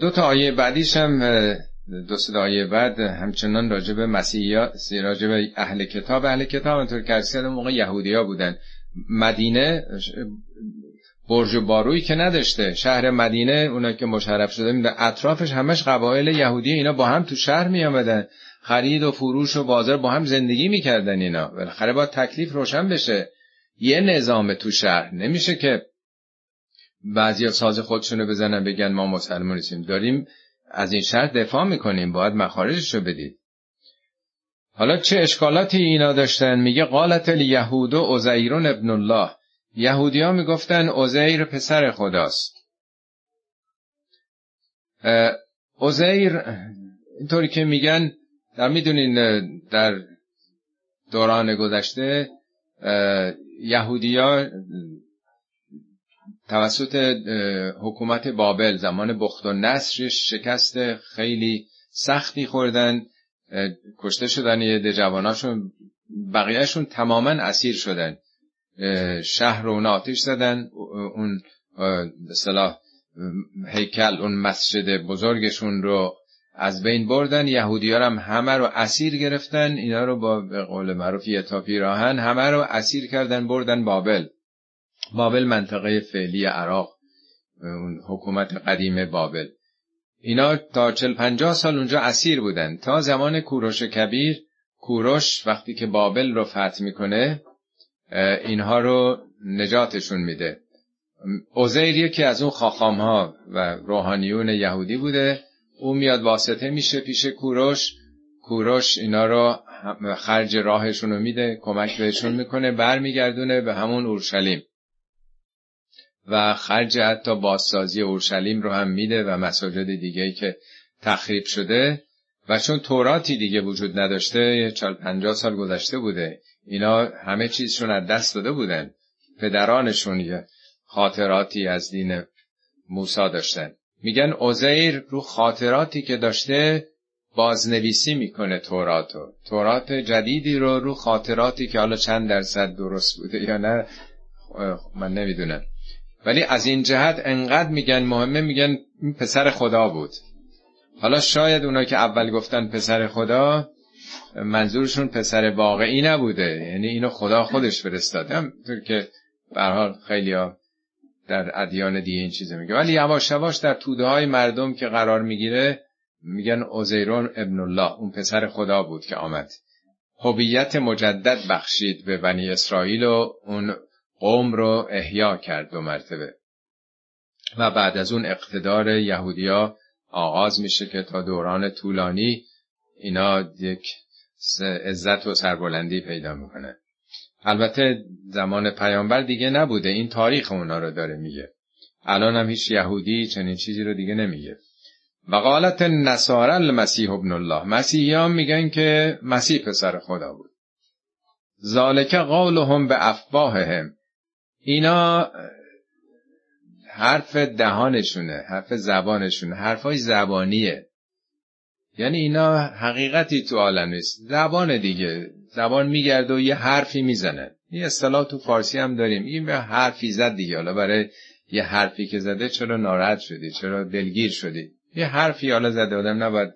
[SPEAKER 1] دو تا آیه بعدیش هم دو آیه بعد همچنان راجع به مسیحی راجع به اهل کتاب اهل کتاب انطور که موقع یهودی ها بودن. مدینه برج باروی که نداشته. شهر مدینه اونا که مشرف شده میده اطرافش همش قبایل یهودی. اینا با هم تو شهر می آمدن خرید و فروش و بازار با هم زندگی می‌کردن اینا. بالاخره با تکلیف روشن بشه. یه نظام تو شهر. نمیشه که بعضی ساز خودشونو بزنن بگن ما مسلمان نیستیم داریم از این شهر دفاع می‌کنیم. باید مخارجش رو بدید. حالا چه اشکالاتی اینا داشتن؟ میگه قالت الیهود و عزیرون ابن الله. یهودی ها می‌گفتن عزیر پسر خداست. عزیر اینطوری که میگن در می‌دونین در دوران گذشته یهودیا توسط حکومت بابل زمان بخت و نصرش شکست خیلی سختی خوردن کشته شدن یه جواناشون. بقیهشون تماما اسیر شدن. شهر رو اون آتیش زدن. اون صلاح هیکل اون مسجد بزرگشون رو از بین بردن. یهودی هم همه رو اسیر گرفتن. اینا رو با به قول معروف تا پیراهن همه رو اسیر کردن بردن بابل. بابل منطقه فعلی عراق اون حکومت قدیم بابل. اینا تا چل پنجاه سال اونجا اسیر بودن. تا زمان کوروش کبیر کوروش وقتی که بابل رو فتح می‌کنه اینها رو نجاتشون میده. اوزیر که از اون خاخام ها و روحانیون یهودی بوده. او میاد واسطه میشه پیش کوروش. کوروش اینا رو خرج راهشون رو میده کمک بهشون می‌کنه برمیگردونه به همون اورشلیم. و خرج حتی بازسازی اورشلیم رو هم میده و مساجد دیگه که تخریب شده. و چون توراتی دیگه وجود نداشته چال پنجاه سال گذشته بوده. اینا همه چیزشون از دست داده بودن. پدرانشون یه خاطراتی از دین موسا داشتن. میگن اوزیر رو خاطراتی که داشته بازنویسی می‌کنه توراتو. تورات جدیدی رو رو خاطراتی که حالا چند درصد درست بوده یا نه من نمی‌دونم. ولی از این جهت انقدر میگن مهمه میگن این پسر خدا بود. حالا شاید اونا که اول گفتن پسر خدا منظورشون پسر واقعی نبوده. یعنی اینو خدا خودش فرستاده. همطور که برحال خیلی ها در ادیان دیگه این چیزه میگه. ولی یواش یواش در توده های مردم که قرار می‌گیره میگن اوزیرون ابن الله اون پسر خدا بود که آمد. هویت مجدد بخشید به بنی اسرائیل و اون قوم رو احیا کرد دو مرتبه. و بعد از اون اقتدار یهودیا آغاز میشه که تا دوران طولانی اینا یک عزت و سربلندی پیدا می‌کنه البته زمان پیامبر دیگه نبوده این تاریخ اونا رو داره میگه. الان هم هیچ یهودی چنین چیزی رو دیگه نمیگه. و قالت نصارى المسیح ابن الله. مسیحیان میگن که مسیح پسر خدا بود. ذالک قولهم به افواههم. اینا حرف دهانشونه حرف زبانشونه حرفای زبانیه. یعنی اینا حقیقتی تو عالم نیست. زبان دیگه. زبان میگرده و یه حرفی می‌زنه. یه اصطلاح تو فارسی هم داریم. این به حرفی زد دیگه. حالا برای یه حرفی که زده چرا ناراحت شدی؟ چرا دلگیر شدی؟ یه حرفی حالا زده آدم نباید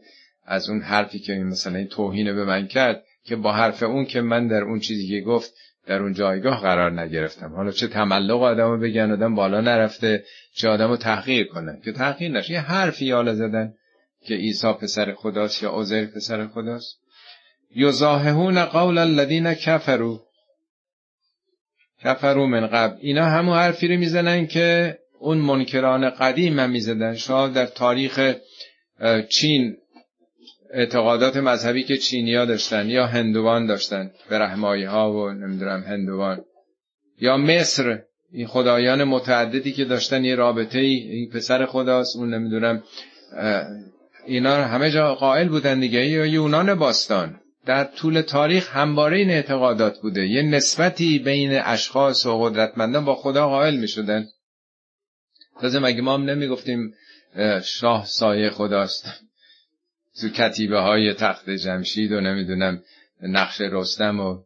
[SPEAKER 1] از اون حرفی که مثلا این توهین به من کرد که با حرف اون که من در اون چیزی که گفت در اون جایگاه قرار نگرفتم. حالا چه تملق آدمو بگن آدم بالا نرفته چه آدمو تحقیر کنه. که تحقیر نشه. یه حرفی حالا زدن که عیسی پسر خداست یا عزیر پسر خداست. یزاههون قول الذین کفروا. کفروا من قبل. اینا همون حرفی رو می‌زنن که اون منکران قدیم هم می‌زدن. شاید در تاریخ چین اعتقادات مذهبی که چینیا داشتن یا هندوان داشتن به رحمایی ها و نمی‌دونم هندوان. یا مصر این خدایان متعددی که داشتن یه رابطه ای این پسر خداست اون نمی‌دونم اینا همه جا قائل بودن دیگه. یا یونان باستان. در طول تاریخ همواره این اعتقادات بوده. یه نسبتی بین اشخاص و قدرتمندان با خدا قائل می شدن تازه مگه ما هم نمی گفتیم شاه سایه خداست؟ تو کتیبه های تخت جمشید و نمی‌دونم نقش رستم و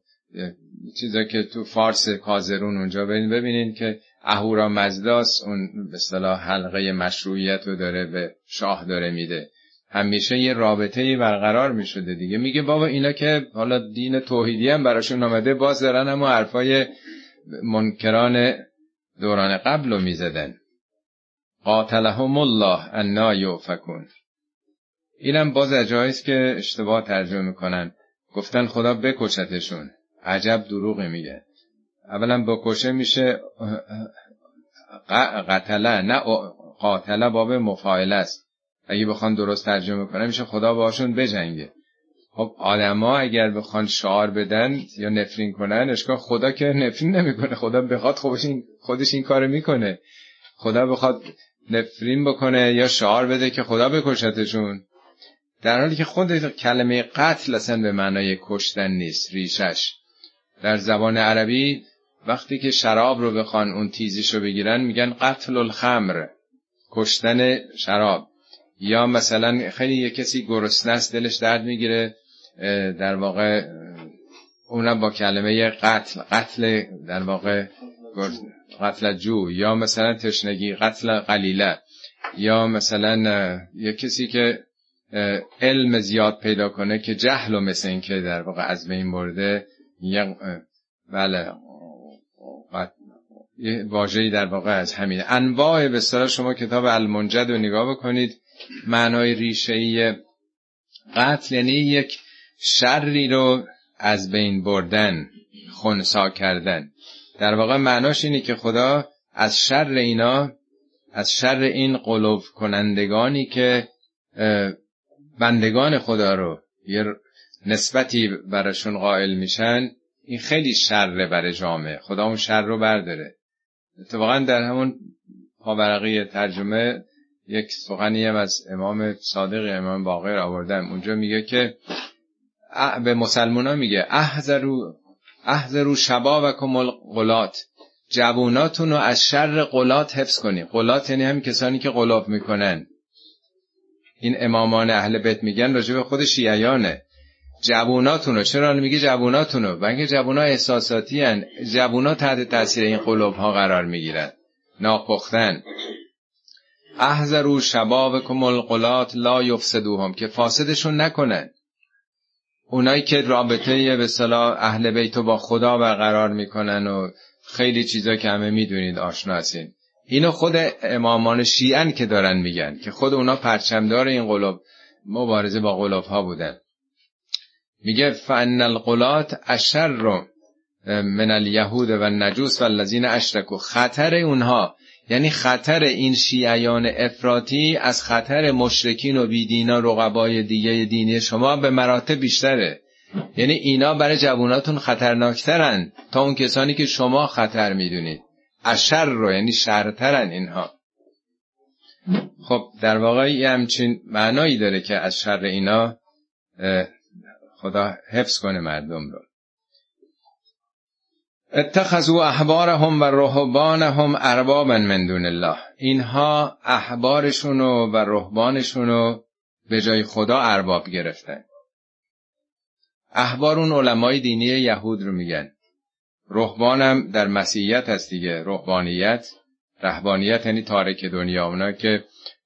[SPEAKER 1] چیزا که تو فارس کازرون اونجا ببینین ببینین که اهورا مزداس اون به اصطلاح حلقه مشروعیت رو داره به شاه داره میده. همیشه یه رابطه برقرار می شده دیگه. میگه بابا اینا که حالا دین توحیدی هم براشون آمده باز دارن اما حرفای منکران دوران قبل رو می‌زدن. قاتلهم الله انا یوفکون اینم باز اجایست که اشتباه ترجمه می‌کنن. گفتن خدا بکشتشون. عجب دروغی میگه. اولا بکشه میشه قتله نه قاتله باب مفاعله است. اگه بخوان درست ترجمه کنن میشه خدا باشون بجنگه. خب آدما اگر بخوان شعار بدن یا نفرین کنن اشکال خدا که نفرین نمی‌کنه. خدا بخواد خودش این, خودش این کارو می‌کنه. خدا بخواد نفرین بکنه یا شعار بده که خدا بکشتشون. در حالی که خود کلمه قتل اصلا به معنای کشتن نیست ریشش. در زبان عربی وقتی که شراب رو بخوان اون تیزیش رو بگیرن میگن قتل الخمر کشتن شراب. یا مثلا خیلی یه کسی گرسنه است دلش درد می‌گیره در واقع اونم با کلمه قتل قتل در واقع قتل جو. یا مثلا تشنگی قتل قلیله. یا مثلا یه کسی که علم زیاد پیدا کنه که جهل و مثل این که در واقع از بین برده یه بله واژه‌ای در واقع از همین. انواع به شما کتاب المنجد رو نگاه بکنید معنای ریشه قتل یعنی یک شری رو از بین بردن خونسا کردن. در واقع معناش اینه که خدا از شر اینا از شر این قلوب کنندگانی که بندگان خدا رو یه نسبتی براشون قائل میشن این خیلی شر برای جامعه. خدا اون شر رو برداره. اتفاقا در همون پاورقی ترجمه یک سخنی هم از امام صادق امام باقر آوردم. اونجا میگه که به مسلمان میگه احذرو احذرو شبابکم القلات جووناتون رو از شر قلات حفظ کنی. قلات یعنی هم کسانی که قلاب می‌کنن. این امامان اهل بیت میگن راجع به خود شیعیانه. جووناتونو چرا میگه جووناتونو؟ بنگ جوونا احساساتی هن. جوونا تحت تاثیر این قلوب ها قرار می‌گیرن. ناپختن. احذرو شبابکم القلات لا یفسدوهم که فاسدشون نکنن. اونایی که رابطه به صلاح اهل بیتو با خدا برقرار می‌کنن و خیلی چیزا که همه می‌دونید آشنا هستین اینو خود امامان شیعن که دارن میگن که خود اونا پرچمدار این قلوب مبارزه با قلوب ها بودن. میگه فان القلات اشر من الیهود و نجوس و الذین اشرکو خطر اونها یعنی خطر این شیعیان افراطی از خطر مشرکین و بیدینا رقبای دیگه دینی شما به مراتب بیشتره. یعنی اینا برای جواناتون خطرناکترن تا اون کسانی که شما خطر می‌دونید. اشر رو یعنی شرترن اینها. خب در واقع یه همچین معنایی داره که از شر اینا خدا حفظ کنه مردم رو. اتخذوا احبارهم و رهبانهم اربابا من دون الله. اینها احبارشون و رهبانشون رو به جای خدا ارباب گرفتن. احبار اون علمای دینی یهود رو میگن. رهبانم در مسیحیت هست دیگه. رهبانیت رهبانیت یعنی تارک دنیا. اونا که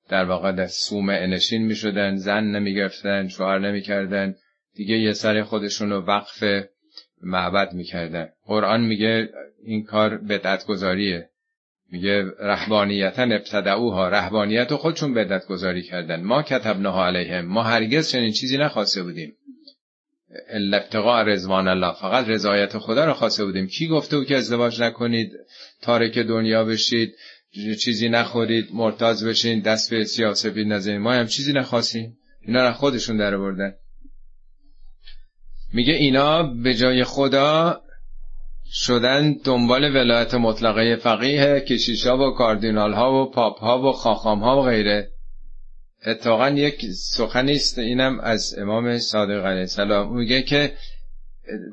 [SPEAKER 1] در واقع در سوم انشین می‌شدن زن نمی‌گرفتن شوهر نمی‌کردن دیگه یه سر خودشون رو وقف معبد می‌کردن. قرآن میگه این کار بدعت گذاریه میگه رهبانیتا ابتدعوها. رهبانیت خودشون بدعت گذاری کردن. ما کتبناها علیهم. ما هرگز چنین چیزی نخواسته بودیم. الابتقاء رضوان الله. فقط رضایت خدا رو خواسته بودیم. کی گفته بود که ازدواج نکنید؟ تارک دنیا بشید چیزی نخورید مرتاز بشین دست به سیاسفید نزنید. ما هم چیزی نخواستیم. اینا را خودشون در بردن میگه اینا به جای خدا شدن دنبال ولایت مطلقه فقیه کشیشا و کاردینال ها و پاپ ها و خاخام ها و غیره. اتفاقا یک سخنی است. اینم از امام صادق علیه السلام. میگه که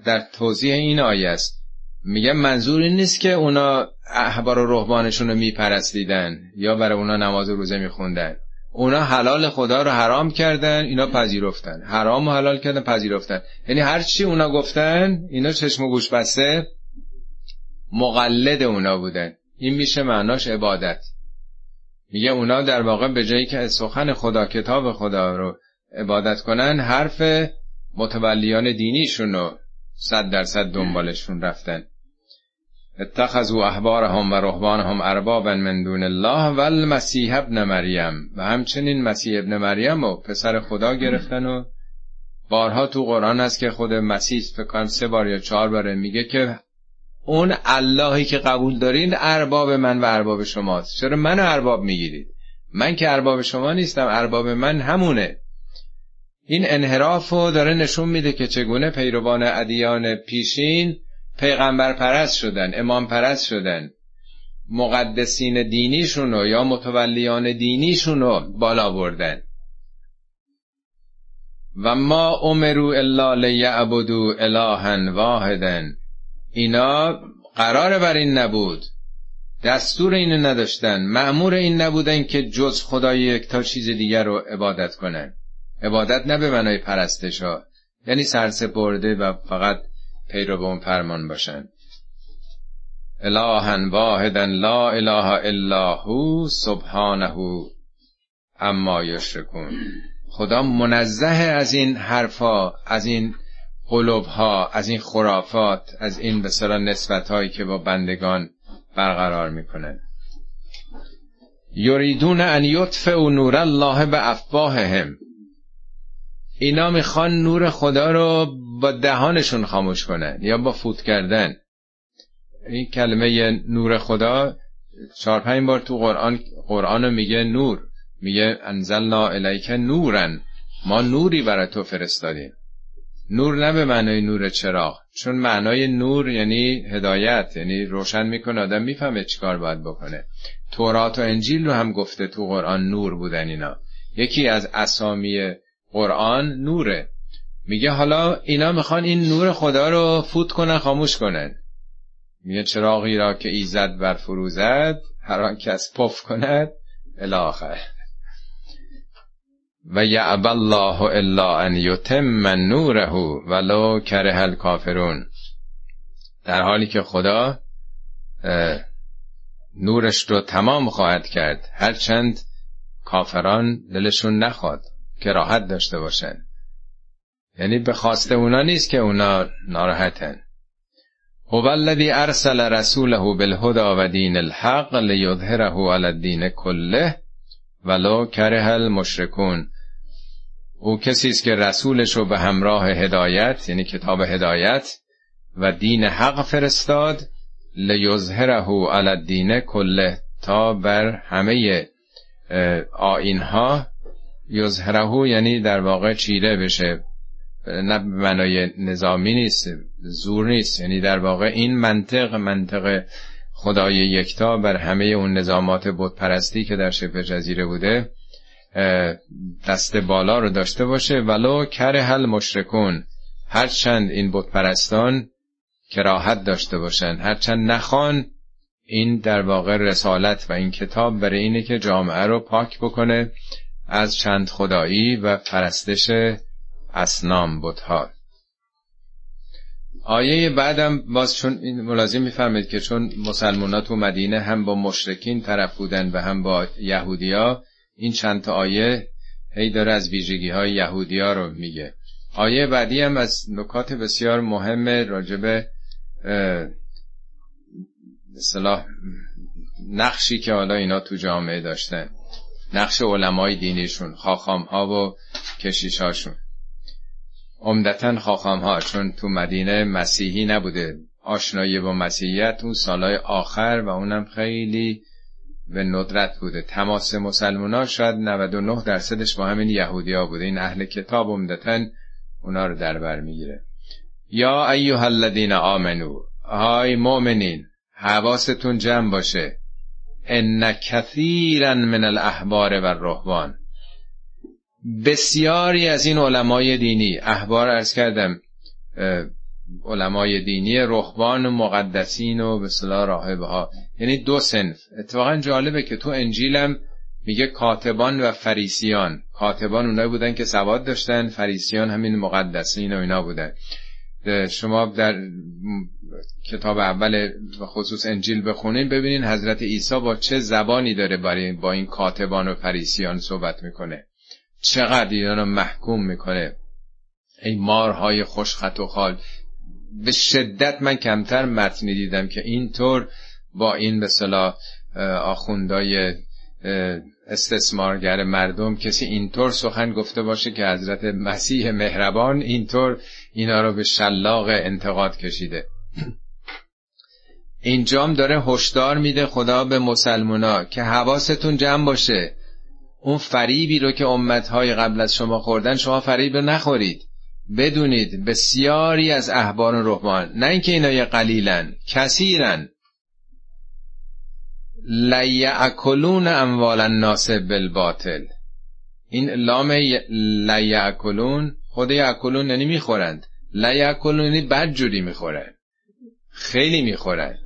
[SPEAKER 1] در توضیح این آیه است. میگه منظور این نیست که اونا احبار و رهبانشون رو میپرستیدن یا برای اونا نماز روزه میخوندن. اونا حلال خدا رو حرام کردن اینا پذیرفتن. حرام و حلال کردن پذیرفتن. یعنی هر چی اونا گفتن اینا چشم و گوش بسته مقلد اونا بودن. این میشه معناش عبادت. میگه اونا در واقع به جایی که سخن خدا کتاب خدا رو عبادت کنن حرف متولیان دینیشون رو صد درصد دنبالشون رفتن. اتخذوا احبارهم و رهبانهم اربابا من دون الله و المسیح ابن مریم. و همچنین مسیح ابن مریم و پسر خدا گرفتن و بارها تو قرآن هست که خود مسیح فکر سه بار یا چهار باره میگه که اون اللهی که قبول دارین ارباب من و ارباب شماست. چرا من ارباب می‌گیرید؟ من که ارباب شما نیستم ارباب من همونه. این انحراف رو داره نشون میده که چگونه پیروان ادیان پیشین پیغمبر پرست شدن امام پرست شدن. مقدسین دینیشونو یا متولیان دینیشونو بالا بردن. و ما امرو الا لیعبدو الها واحدن اینا قرار بر این نبود. دستور اینو نداشتن. معمور این نبودن که جز خدای یک تا چیز دیگر رو عبادت کنن. عبادت نه به معنای پرستش ها یعنی سرسپرده و فقط پیرو به اون فرمان باشن. الها واحدا لا اله الا هو سبحانه. اما یشرکون. خدا منزه از این حرفا از این قلوبها از این خرافات از این به نسبت هایی که با بندگان برقرار می‌کنن یریدون ان و نور الله به افواههم اینا می‌خوان نور خدا رو با دهانشون خاموش کنن یا با فوت کردن. این کلمه نور خدا چهار پنج بار تو قرآن قرآن میگه نور. میگه انزلنا الیک نورن ما نوری برای تو فرستادیم. نور نه به معنای نور چراغ. چون معنای نور یعنی هدایت یعنی روشن می‌کنه آدم می‌فهمه چیکار باید بکنه. تورات و انجیل رو هم گفته تو قرآن نور بودن اینا. یکی از اسامی قرآن نوره. میگه حالا اینا می‌خوان این نور خدا رو فوت کنن خاموش کنن. میگه چراغی را که ایزد بر فروزد هر آن کس پف کند الاخر و یعب الله الا ان یتم نوره ولو کره الکافرون. در حالی که خدا نورش رو تمام خواهد کرد. هرچند کافران دلشون نخواد که راحت داشته باشن. یعنی به خواست اونا نیست که اونا ناراحتن. هو الذی ارسل رسوله بالهدى و دین الحق لیظهره علی الدین کله ولو کره المشرکون. او کسی است که رسولش رو به همراه هدایت یعنی کتاب هدایت و دین حق فرستاد لیظهره علی الدین کله تا بر همه آینها یظهره یعنی در واقع چیره بشه. نه منای نظامی نیست زور نیست. یعنی در واقع این منطق منطق خدای یکتا بر همه اون نظامات بتپرستی که در شبه جزیره بوده دست بالا رو داشته باشه. ولو کر حل مشرکون. هرچند این بتپرستان کراهت داشته باشن هرچند نخوان این در واقع رسالت و این کتاب برای اینه که جامعه رو پاک بکنه از چند خدایی و پرستش اسنام بتها. آیه بعدم باز چون این ملازم می‌فهمید که چون مسلمان تو مدینه هم با مشرکین طرف بودن و هم با یهودیا این چند تا آیه هی داره از ویژگی های یهودیا رو میگه. آیه بعدی هم از نکات بسیار مهم راجب مثلا نقشی که حالا اینا تو جامعه داشتن. نقش علمای دینیشون خاخام ها و کشیش هاشون عمدتا خاخام ها چون تو مدینه مسیحی نبوده. آشنایی با مسیحیت اون سالهای آخر و اونم خیلی به ندرت بوده. تماس مسلمان ها شاید 99 درصدش با همین یهودی ها بوده این اهل کتاب عمدتا اونا رو در بر می‌گیره. یا ایوها الذین آمنو های مؤمنین حواستون جمع باشه. ان کثیرا من الاحبار و الرهبان. بسیاری از این علمای دینی احبار ارز کردم علمای دینی رهبان و مقدسین و به صلاح راهبه ها یعنی دو سنف اتفاقا جالبه که تو انجیلم میگه کاتبان و فریسیان. کاتبان اونایی بودن که سواد داشتن فریسیان همین مقدسین و اینا بودن. شما در کتاب اول و خصوص انجیل بخونین ببینین حضرت عیسی با چه زبانی داره برای با این کاتبان و فریسیان صحبت می‌کنه. چقدر اینا رو محکوم می‌کنه. ای مارهای خوشخط و خال. به شدت من کمتر متنی دیدم که اینطور با این به صلاح آخوندای استثمارگر مردم کسی اینطور سخن گفته باشه که حضرت مسیح مهربان اینطور اینا رو به شلاق انتقاد کشیده. اینجام داره هشدار میده خدا به مسلمونا که حواستون جمع باشه. اون فریبی رو که امتهای قبل از شما خوردن شما فریب رو نخورید. بدونید بسیاری از احبار رحمان نه اینکه اینا یه قلیلن کثیرن. لیعکلون اموال الناس بالباطل. این لام لیعکلون خود یعکلون یعنی می‌خورند. لیعکلون یعنی بدجوری می‌خورن خیلی می‌خورن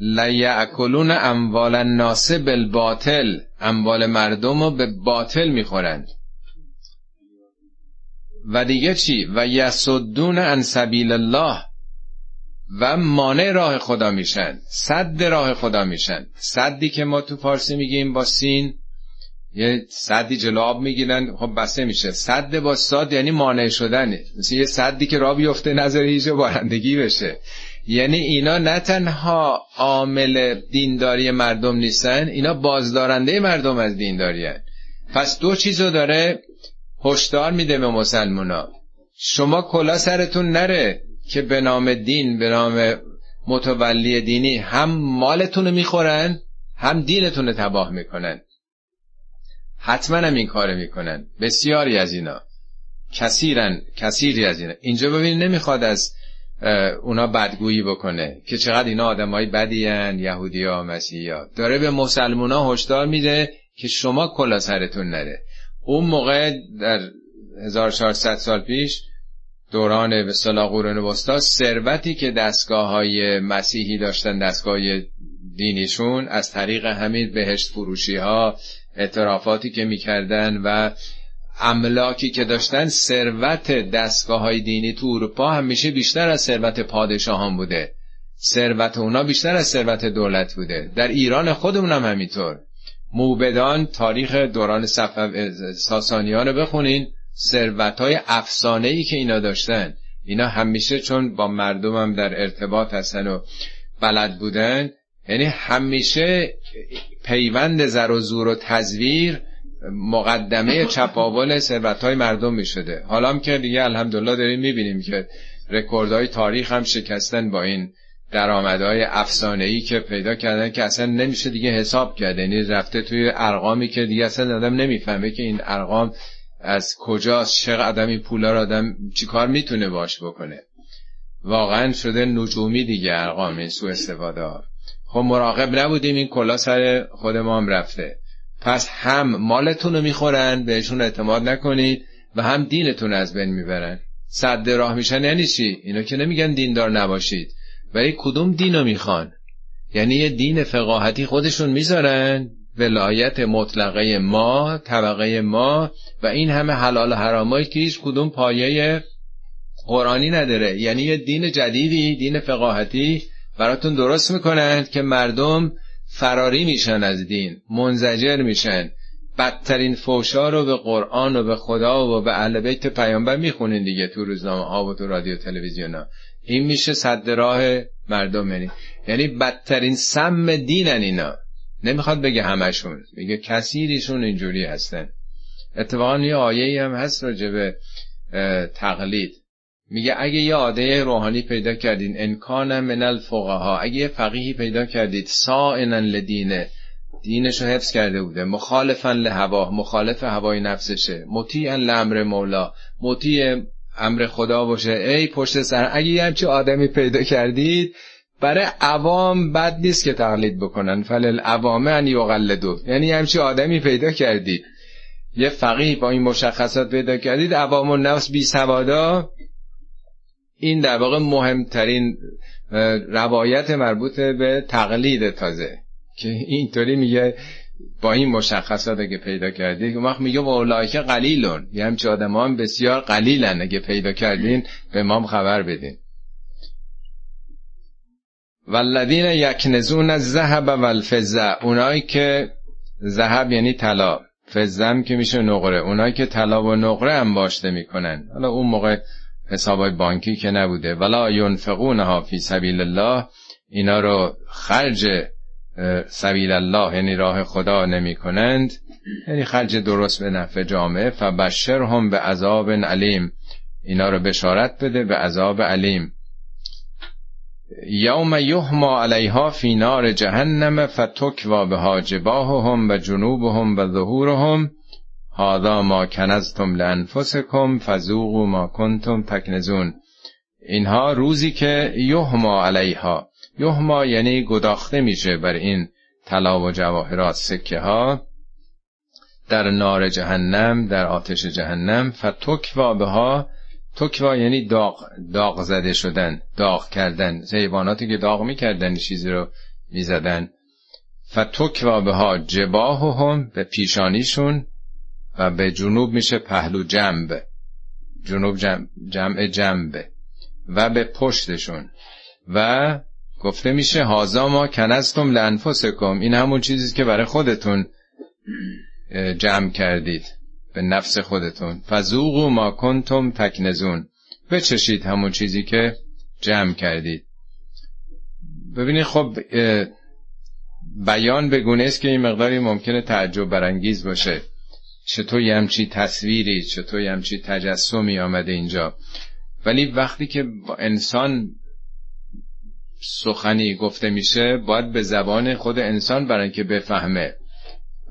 [SPEAKER 1] لیعکلون اموال الناس بالباطل. اموال مردم رو به باطل می‌خورند. و دیگه چی؟ و یسدون عن سبیل الله. و مانع راه خدا میشن. صد راه خدا میشن. صدی که ما تو فارسی میگیم با سین یه صدی جلو آب می‌گیرن خب بسته میشه. صد با ساد یعنی مانع شدنه. مثل یه صدی که را بیفته نظر هیچ بارندگی بشه. یعنی اینا نه تنها عامل دینداری مردم نیستن اینا بازدارنده مردم از دینداری هن. پس دو چیزو داره هشدار میده به مسلمونا. شما کلا سرتون نره که به نام دین به نام متولی دینی هم مالتون رو می‌خورن هم دینتون رو تباه می‌کنن. حتما هم این کار می‌کنن. بسیاری از اینا. کثیرن کثیری از اینا. اینجا ببینید نمی‌خواد از اونا بدگویی بکنه که چقدر اینا آدمای بدی هن یهودی ها مسیحی ها داره به مسلمونا هشدار میده که شما کلا سرتون نره. اون موقع در 1400 سال پیش دوران به صلاح قرون وسطا ثروتی که دستگاه های مسیحی داشتن دستگاه دینیشون از طریق همین بهشت فروشی ها اعترافاتی که می‌کردن و املاکی که داشتن ثروت دستگاه های دینی تو اروپا همیشه بیشتر از ثروت پادشاهان بوده. ثروت اونا بیشتر از ثروت دولت بوده. در ایران خودمون هم همینطور. موبدان تاریخ دوران ساسانیان رو بخونین. ثروت های ای که اینا داشتن. اینا همیشه چون با مردم هم در ارتباط هستن و بلد بودن یعنی همیشه پیوند زر و زور و تزویر مقدمه چپاول ثروت های مردم می شده حالا هم که دیگه الحمدلله داریم می‌بینیم که رکوردهای تاریخ هم شکستن با این درآمدهای افسانه ای که پیدا کردن که اصلا نمیشه دیگه حساب کرده یعنی رفته توی ارقامی که دیگه اصلا آدم نمی‌فهمه که این ارقام از کجاست چقدر این پولا رو آدم چیکار می‌تونه باش بکنه. واقعا شده نجومی دیگه ارقام این سو استفاده خب مراقب نبودیم این کلا سر خود ما هم رفته. پس هم مالتون رو می‌خورن بهشون اعتماد نکنید و هم دینتون از بین می‌برن. صد راه میشن یعنی چی؟ اینا که نمیگن دیندار نباشید. ولی کدوم دین رو می‌خوان؟ یعنی یه دین فقاهتی خودشون می‌ذارن؟ ولایت مطلقه ما طبقه ما و این همه حلال حرامایی که هیچ کدوم پایه قرآنی نداره. یعنی یه دین جدیدی دین فقاهتی براتون درست می‌کنن که مردم فراری میشن از دین منزجر میشن. بدترین فوشا رو به قرآن و به خدا و به اهل بیت پیامبر می‌خونین دیگه تو روزنامه ها و تو رادیو تلویزیون ها. این میشه صد راه مردم. یعنی یعنی بدترین سم دینن اینا. نمی‌خواد بگه همشون. میگه کثیریشون اینجوری هستن. اتفاقا یه آیه هم هست راجع به تقلید. میگه اگه یه عاده روحانی پیدا کردین انکان من الفقها. اگه یه فقیهی پیدا کردید سائنا لدینه دینشو حفظ کرده بوده. مخالفا لهوا. مخالف هوای نفسشه. مطیعا لامر مولا. مطیع امر خدا باشه. ای پشت سر اگه یه همچی آدمی پیدا کردید برای عوام بد نیست که تقلید بکنن. فلل عوامه ان یقلدو. یعنی همچی آدمی پیدا کردید. یه فقیه با این مشخصات پیدا کردید عوام النفس بی سوادا. این در واقع مهمترین روایت مربوط به تقلید تازه. که اینطوری میگه با این مشخصات اگه پیدا کردید وقت میگه و اولایک قلیلون. یه همچه آدم هم بسیار قلیلن. اگه پیدا کردین به ما خبر بدین. والذین یکنزون از ذهب و الفزه اونایی که ذهب یعنی طلا. فزم که میشه نقره. اونایی که طلا و نقره هم باشته می‌کنن. حالا اون موقع حسابای بانکی که نبوده. ولا ینفقونها فی سبیل الله. اینا رو خرج سبیل الله یعنی راه خدا نمی کنند یعنی خرج درست به نفع جامعه. فبشرهم به عذاب علیم. اینا رو بشارت بده به عذاب علیم. یوم یهما علیها فی نار جهنم فتکوا بها جباههم و جنوبهم و ظهورهم. هذا ما کنزتم لانفسکم فذوقوا ما کنتم تکنزون. اینها روزی که یهما علیها. یهما یعنی گداخته میشه بر این طلا و جواهرات سکه ها در نار جهنم در آتش جهنم فتکوا بها. تکوا یعنی داغ داغ زده شدن داغ کردن. حیواناتی که داغ می‌کردن چیزی رو می‌زدن. فتکوا بها جباههم به پیشانیشون و به جنوب میشه پهلو جنب. جنوب جنب جمع جنبه و به پشتشون. و گفته میشه هازا ما کنستم لانفسکم. این همون چیزی که برای خودتون جمع کردید به نفس خودتون. فزوقو ما کنتم تکنزون. بچشید همون چیزی که جمع کردید. ببینید خب بیان بگونه است که این مقداری ممکنه تعجب برانگیز باشه. چطور یه همچی تصویری چطور یه همچی تجسمی آمده اینجا؟ ولی وقتی که انسان سخنی گفته میشه باید به زبان خود انسان برای که بفهمه.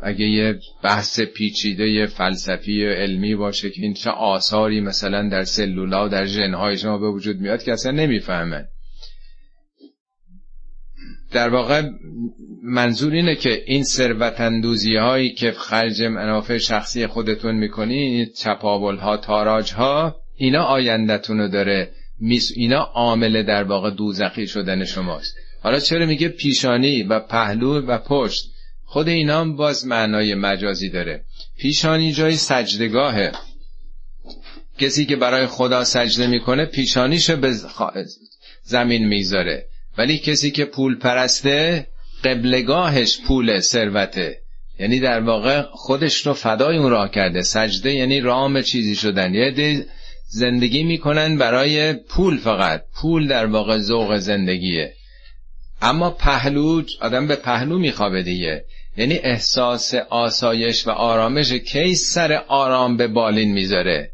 [SPEAKER 1] اگه یه بحث پیچیده یه فلسفی علمی باشه که این چه آثاری مثلا در سلولا در ژنهای شما به وجود میاد که اصلا نمی‌فهمن در واقع منظور اینه که این ثروت هایی که خرج منافع شخصی خودتون می‌کنین چپاول ها تاراج ها اینا آیندتون رو داره اینا عامل در واقع دوزخی شدن شماست. حالا چرا میگه پیشانی و پهلو و پشت؟ خود اینا هم باز معنای مجازی داره. پیشانی جای سجدگاهه. کسی که برای خدا سجده می‌کنه پیشانیشو به زمین می‌ذاره. ولی کسی که پول پرسته قبلگاهش پول ثروته. یعنی در واقع خودش رو فدای اون راه کرده. سجده یعنی رام چیزی شدن. یه زندگی می‌کنن برای پول فقط. پول در واقع ذوق زندگیه. اما پهلو آدم به پهلو میخوابه دیگه. یعنی احساس آسایش و آرامش کی سر آرام به بالین می‌ذاره.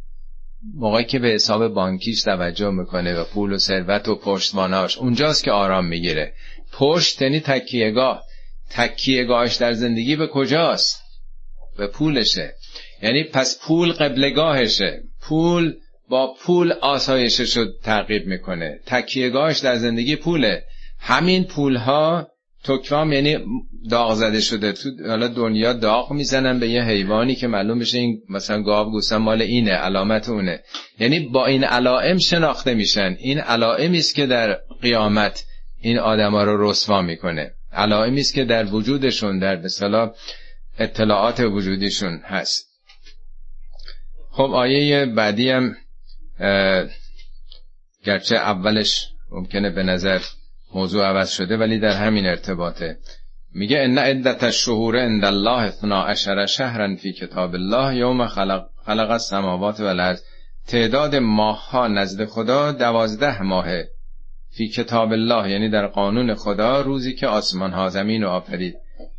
[SPEAKER 1] موقعی که به حساب بانکیش توجه می‌کنه و پول و ثروت و پشتواناش اونجاست که آرام می‌گیره. پشت یعنی تکیهگاه. تکیهگاهش در زندگی به کجاست؟ به پولشه. یعنی پس پول قبلگاهشه. پول با پول آسایشش رو تعقیب می‌کنه. تکیهگاهش در زندگی پوله. همین پولها توکرام یعنی داغ زده شده. تو حالا دنیا داغ می‌زنن به یه حیوانی که معلوم بشه این مثلا گاو گوسم مال اینه علامت اونه. یعنی با این علائم شناخته میشن. این علائمی است که در قیامت این آدما رو رسوا می‌کنه. علائمی است که در وجودشون در به اطلاعات وجودیشون هست. خب آیه بعدی هم گرچه اولش ممکنه به نظر موضوع عوض شده ولی در همین ارتباطه. میگه ان عدت الشهور عند الله اثنا عشر شهرا فی کتاب الله یوم خلق, خلق السماوات و تعداد ماه ها نزد خدا دوازده ماهه فی کتاب الله یعنی در قانون خدا روزی که آسمان ها زمین رو آفرید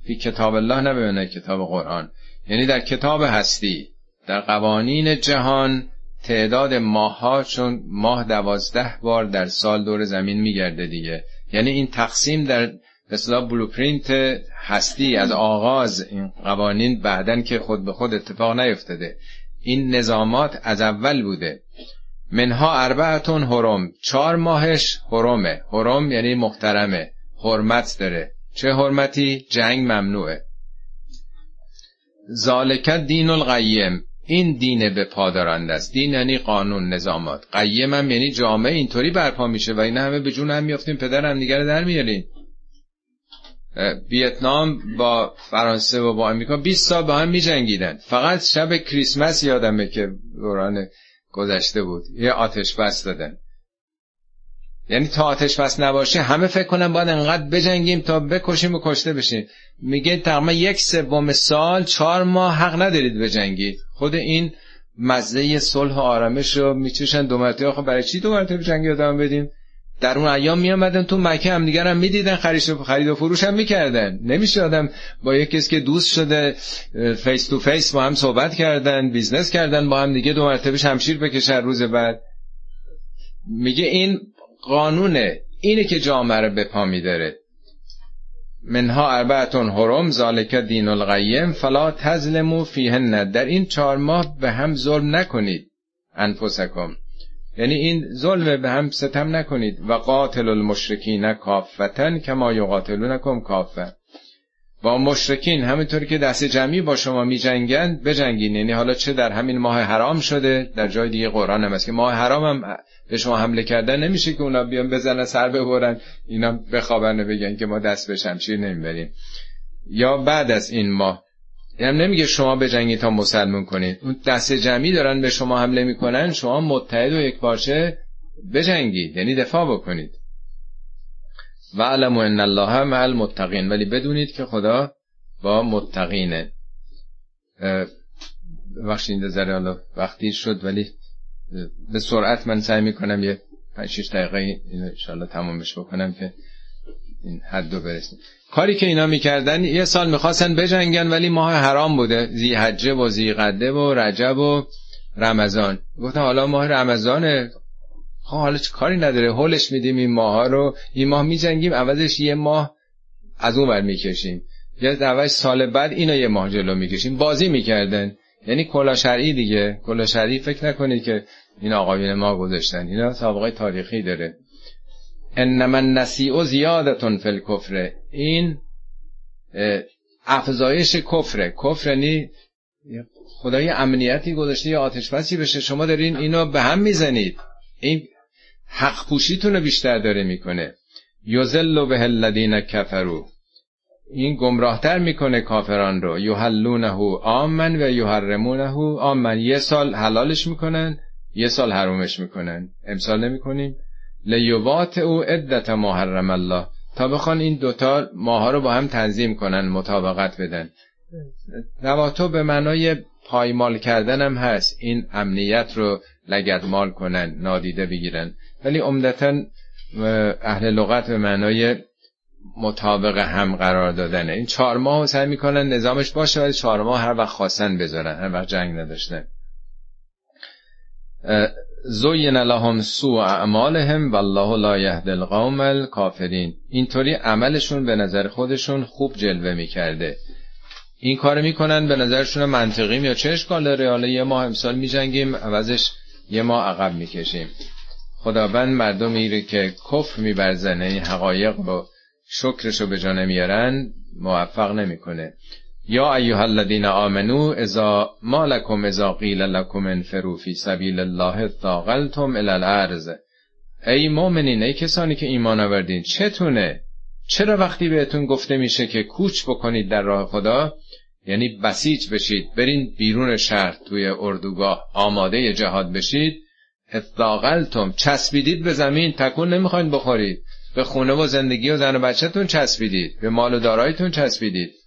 [SPEAKER 1] فی کتاب الله نه کتاب قرآن. یعنی در کتاب هستی در قوانین جهان تعداد ماه ها چون ماه دوازده بار در سال دور زمین میگرده دیگه. یعنی این تقسیم در اصطلاح بلوپرینت هستی از آغاز این قوانین بعدن که خود به خود اتفاق نیفتاده. این نظامات از اول بوده. منها اربعتون حرم. چهار ماهش حرمه. حرم یعنی محترمه. حرمت داره. چه حرمتی؟ جنگ ممنوعه. ذالکت دین القیم این دین به پادارنده است. دین یعنی قانون نظامات. قیم هم یعنی جامعه. اینطوری برپا میشه و این همه به جون هم میافتیم پدر هم دیگر در میارین ویتنام با فرانسه و با امریکا 20 سال با هم میجنگیدن. فقط شب کریسمس یادمه که دوران گذشته بود. یه آتش بس دادن. یعنی تا آتش بس نباشه همه فکر کنن باید انقدر بجنگیم تا بکشیم و کشته بشیم. میگه تقریبا یک سوم سال چهار ماه حق ندارید بجنگید. خود این مزه صلح و آرامش رو میچوشن دو مرتبه. خب برای چی دو مرتبه جنگی آدم بدیم در اون ایام میامدن تو مکه هم دیگر هم می‌دیدن خرید و فروش هم می‌کردن. نمیشه آدم با یک کسی که دوست شده face to face با هم صحبت کردن business کردن با هم دیگه دو مرتبه شمشیر بکشن روز بعد. میگه این قانونه اینه که جامعه رو به پا میداره. منها أربعة حرم ذلك الدين القيم فلا تظلموا فيهن. در این چهار ماه به هم ظلم نکنید أنفسكم. یعنی این ظلم به هم ستم نکنید. وقاتلوا المشركين كافة كما يقاتلونكم كافة با مشرکین همینطوری که دست جمعی با شما می جنگن بجنگین. یعنی حالا چه در همین ماه حرام شده؟ در جای دیگه قرآن هم هست که ماه حرام هم به شما حمله کردن نمیشه که اونا بیان بزنن سر ببرن. اینا بخوابن بگن که ما دست به شمشیر نمی‌بریم. یا بعد از این ماه یعنی نمیگه شما بجنگید تا مسلمون کنید. اون دست جمعی دارن به شما حمله می‌کنن شما متحد و یک پارچه بجنگید یعنی دفاع بکنید. و علم ان الله مع المتقین ولی بدونید که خدا با متقینه. بخشید ذره وقتی شد ولی به سرعت من سعی می‌کنم یه 5 6 دقیقه اینو ان تمامش بکنم که این حدو برسیم. کاری که اینا می‌کردن یه سال می‌خواستن بجنگن ولی ماه حرام بوده. زی حجه و زی قده و رجب و رمضان. گفتن حالا ماه رمضانه. خب حالا چه کاری نداره؟ هولش میدیم این ماه رو. این ماه میجنگیم عوضش یه ماه از اون ور می‌کشیم. یا عوض سال بعد اینو یه ماه جلو می‌کشیم. بازی می‌کردن. یعنی کلا شرعی دیگه. کلا شرعی فکر نکنید که این آقایون ما گذاشتن. اینا سابقه تاریخی داره. انما النسیء زیادتون فی الکفر. این افزایش کفره. کفر یعنی خدای امنیتی گذاشته یا آتش بشه. شما دارین اینو به هم می‌زنید. این حق پوشیتون رو بیشتر داره می‌کنه. یوزل به الذین کفرو این گمراهتر می‌کنه کافران رو. یحلونه آمن و یحرمونه آمن. یه سال حلالش می‌کنن. یه سال حرومش می‌کنن. امسال نمی‌کنیم. لیوات او عدت محرم الله. تا بخوان این دوتا ماها رو با هم تنظیم کنن مطابقت بدن. نواتو به معنای پایمال کردن هم هست. این امنیت رو لگدمال کنن نادیده بگیرن. ولی عمدتا اهل لغت به معنای مطابق هم قرار دادنه. این چهار ماه سعی می‌کنن نظامش باشه ولی چهار ماه هر وقت خواستن بذارن هر وقت جنگ نداشتن. زوین لهم سوء اعمالهم والله لا یهد القوم الکافرین اینطوری عملشون به نظر خودشون خوب جلوه می‌کرده. این کار می‌کنن به نظرشون منطقی یا چه اشکال داره؟ حالا یه ماه امسال میجنگیم عوضش یه ماه عقب می‌کشیم. خداوند مردمی که کفر میبرزن این حقایق رو شکرش رو به جا نمیارن موفق نمی‌کنه. یا ایها الذین آمنو اذا ما لکم اذا قیل لکم انفروا فی سبیل الله ثاقلتم الی الارض. ای مؤمنین ای کسانی که ایمان آوردین چتونه؟ چرا وقتی بهتون گفته میشه که کوچ بکنید در راه خدا؟ یعنی بسیج بشید برین بیرون شهر توی اردوگاه آماده جهاد بشید. اثاقلتم چسبیدید به زمین تکون نمی‌خواید بخورید. به خونه و زندگی و زن و بچهتون چسبیدید به مال و دارایتون چسبیدید.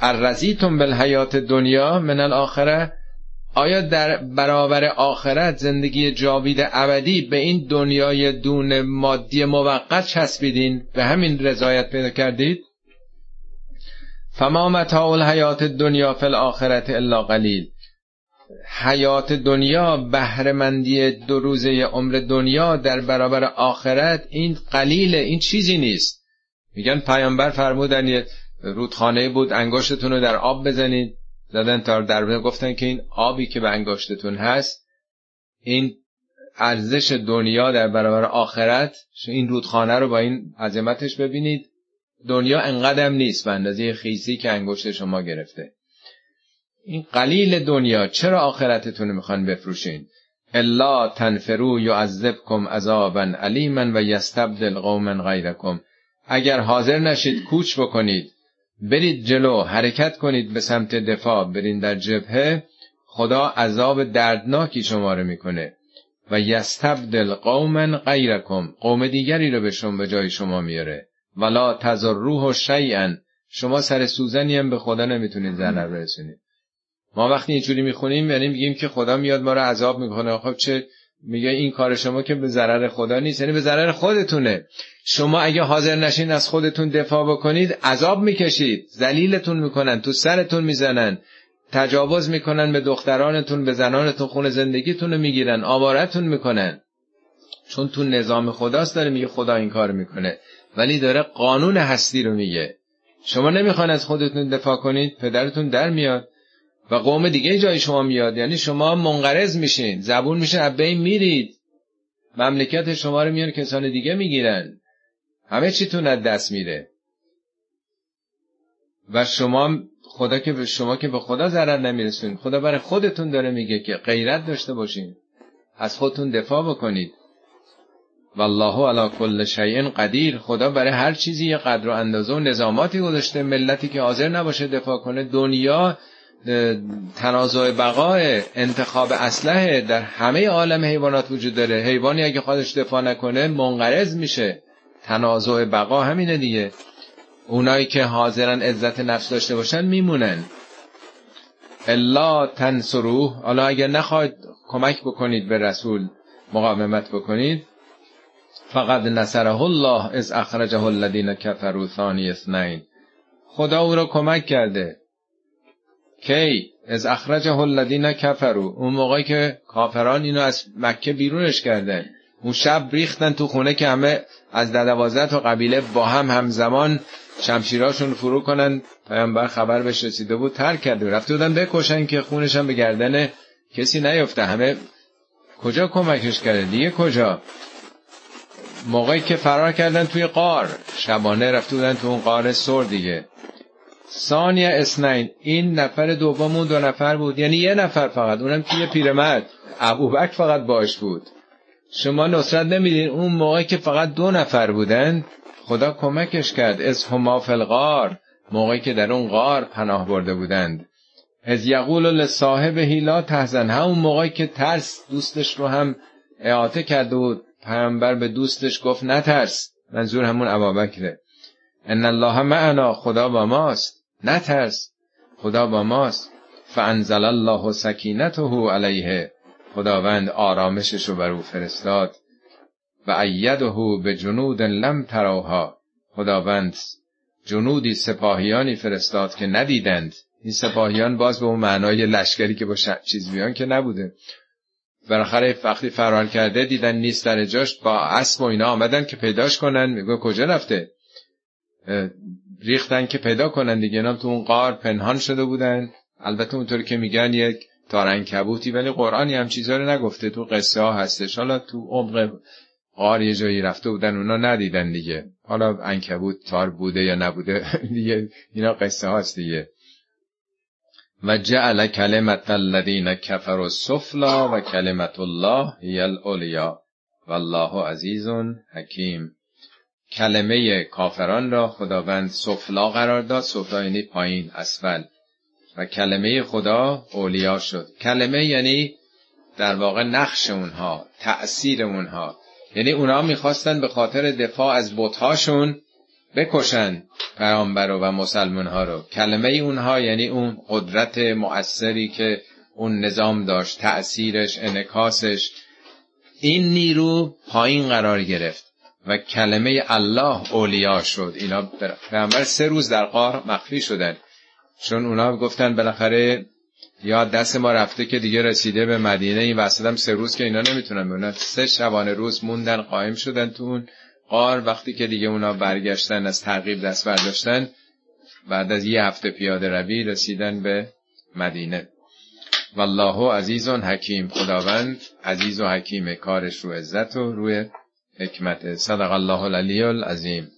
[SPEAKER 1] ارزیتون بالحیات دنیا من الاخره. آیا در برابر آخرت زندگی جاوید ابدی به این دنیای دون مادی موقت چسبیدین؟ به همین رضایت پیدا کردید؟ فما متاع الحیات دنیا فی الاخرت الا قلیل. حیات دنیا بهرهمندی دو روزه عمر دنیا در برابر آخرت این قلیل این چیزی نیست. میگن پیامبر فرمودن رودخانه بود انگشتتون رو در آب بزنید. زدن تا در گفتن که این آبی که به انگشتتون هست این ارزش دنیا در برابر آخرت این رودخانه رو با این عظمتش ببینید. دنیا انقدر نیست به اندازه خیسی که انگشت شما گرفته. این قلیل دنیا چرا آخرتتون می‌خوان بفروشین؟ الا تنفرو یعذبکم عذابا علیما و یستبدل قوما غیرکم. اگر حاضر نشید کوچ بکنید برید جلو حرکت کنید به سمت دفاع برین در جبهه. خدا عذاب دردناکی شما رو می‌کنه. و یستبدل قوما غیرکم. قوم دیگری رو به شما به جای شما میاره. ولا تضروه شیئا شما سر سوزنی هم به خدا نمی‌تونید ضرر برسونید. ما وقتی اینجوری می‌خونیم یعنی میگیم که خدا میاد ما رو عذاب می‌کنه. خب چه میگه این کار شما که به ضرر خدا نیست یعنی به ضرر خودتونه. شما اگه حاضر نشین از خودتون دفاع بکنید عذاب می‌کشید. ذلیلتون می‌کنن تو سرتون می‌زنن. تجاوز می‌کنن به دخترانتون به زنانتون خون زندگیتون رو می‌گیرن آوارتون می‌کنن. چون تو نظام خداست داره میگه خدا این کار می‌کنه. ولی داره قانون هستی رو میگه. شما نمی‌خوان از خودتون دفاع کنید پدرتون در میاد. و قوم دیگه جای شما میاد. یعنی شما منقرض میشین. زبون میشه ابین میرید. مملکت شما رو میان کسان دیگه می‌گیرن. همه چیتون از دست میره. و شما خدا که به شما که به خدا ضرر نمیرسونید خدا برای خودتون داره میگه که غیرت داشته باشین. از خودتون دفاع بکنید. والله علی کل شیء قدیر. خدا برای هر چیزی یه قدر و اندازه و نظاماتی گذاشته. ملتی که حاضر نباشه دفاع کنه. دنیا تنازع بقای انتخاب اسلحه در همه عالم حیوانات وجود داره. حیوانی اگه خودش دفاع نکنه منقرض میشه. تنازع بقا همینه دیگه. اونایی که حاضرن عزت نفس داشته باشن میمونن. الا تنصروه. حالا اگر نخواهید کمک بکنید به رسول مقاومت بکنید. فقط نصره الله از اخرجه الذین کفروا ثانی اثنین. خدا او را کمک کرده. کی از اخرجه الذین کفروا. اون موقعی که کافران اینو از مکه بیرونش کردن. اون شب ریختن تو خونه که همه از دوازده تا قبیله با هم همزمان شمشیراشون فرو کنن. پیامبر خبر بهش رسیده بود ترک کرده رفته بودن بکشن که خونش هم به گردن کسی نیفته. همه کجا کمکش کرده دیگه کجا؟ موقعی که فرار کردن توی قار شبانه رفته بودن تو اون قار سر دیگه. ثانیه اسنین. این نفر دومون دو نفر بود. یعنی یه نفر فقط. اونم که یه پیرمرد. ابوبکر فقط باش بود. شما نصرت نمیدین. اون موقع که فقط دو نفر بودن خدا کمکش کرد. از هما فلغار موقعی که در اون غار پناه برده بودند. از یقول لصاحب هیلا تحزن. همون موقعی که ترس دوستش رو هم اعاطه کرده بود. پیامبر به دوستش گفت نترس. منظور همون ابابکره ان الله معنا. خدا با ماست. نترس. خدا با ماست. فانزل الله سکینته علیه. خداوند آرامشش رو بر او فرستاد. و ایده به جنود لم تروها خداوند جنودی سپاهیانی فرستاد که ندیدند. این سپاهیان باز به اون معنای لشکری که با چیز بیان که نبوده. بالاخره وقتی فرار کرده دیدن نیست در جاش با اسب و اینا آمدن که پیداش کنن. میگه کجا رفته؟ ریختن که پیدا کنن دیگه. اینا تو اون قار پنهان شده بودن. البته اونطوری که میگن یک تارنکبوتی ولی قرآنی هم چیزا رو نگفته. تو قصه ها هستش. حالا تو عمق قار یه جایی رفته بودن اونا ندیدن دیگه. حالا انکبوت تار بوده یا نبوده دیگه اینا قصه هاست دیگه. و جعل کلمت الذین کفروا السفلا و کلمت الله هی العلیا. والله عزیز حکیم. کلمه کافران را خداوند سفلا قرار داد. سفلا یعنی پایین اسفل. و کلمه خدا اولیا شد. کلمه یعنی در واقع نقش اونها تأثیر اونها. یعنی اونها می‌خواستن به خاطر دفاع از بتهاشون بکشن پیامبر و مسلمان ها رو. کلمه اونها یعنی اون قدرت مؤثری که اون نظام داشت تأثیرش انکاسش این نیرو پایین قرار گرفت. و کلمه الله اولیا شد. اینا پیامبر سه روز در قار مخفی شدن. چون اونا گفتن بالاخره یا دست ما رفته که دیگه رسیده به مدینه. این وسط هم سه روز که اینا نمی‌تونن بونن سه شبانه روز موندن قایم شدن تو اون قار. وقتی که دیگه اونا برگشتن از ترغیب دست برداشتن بعد از یه هفته پیاده روی رسیدن به مدینه. والله عزیز و حکیم. خداوند عزیز و حکیم کارش رو عزت و روی حکمت صدق الله العلی العظیم.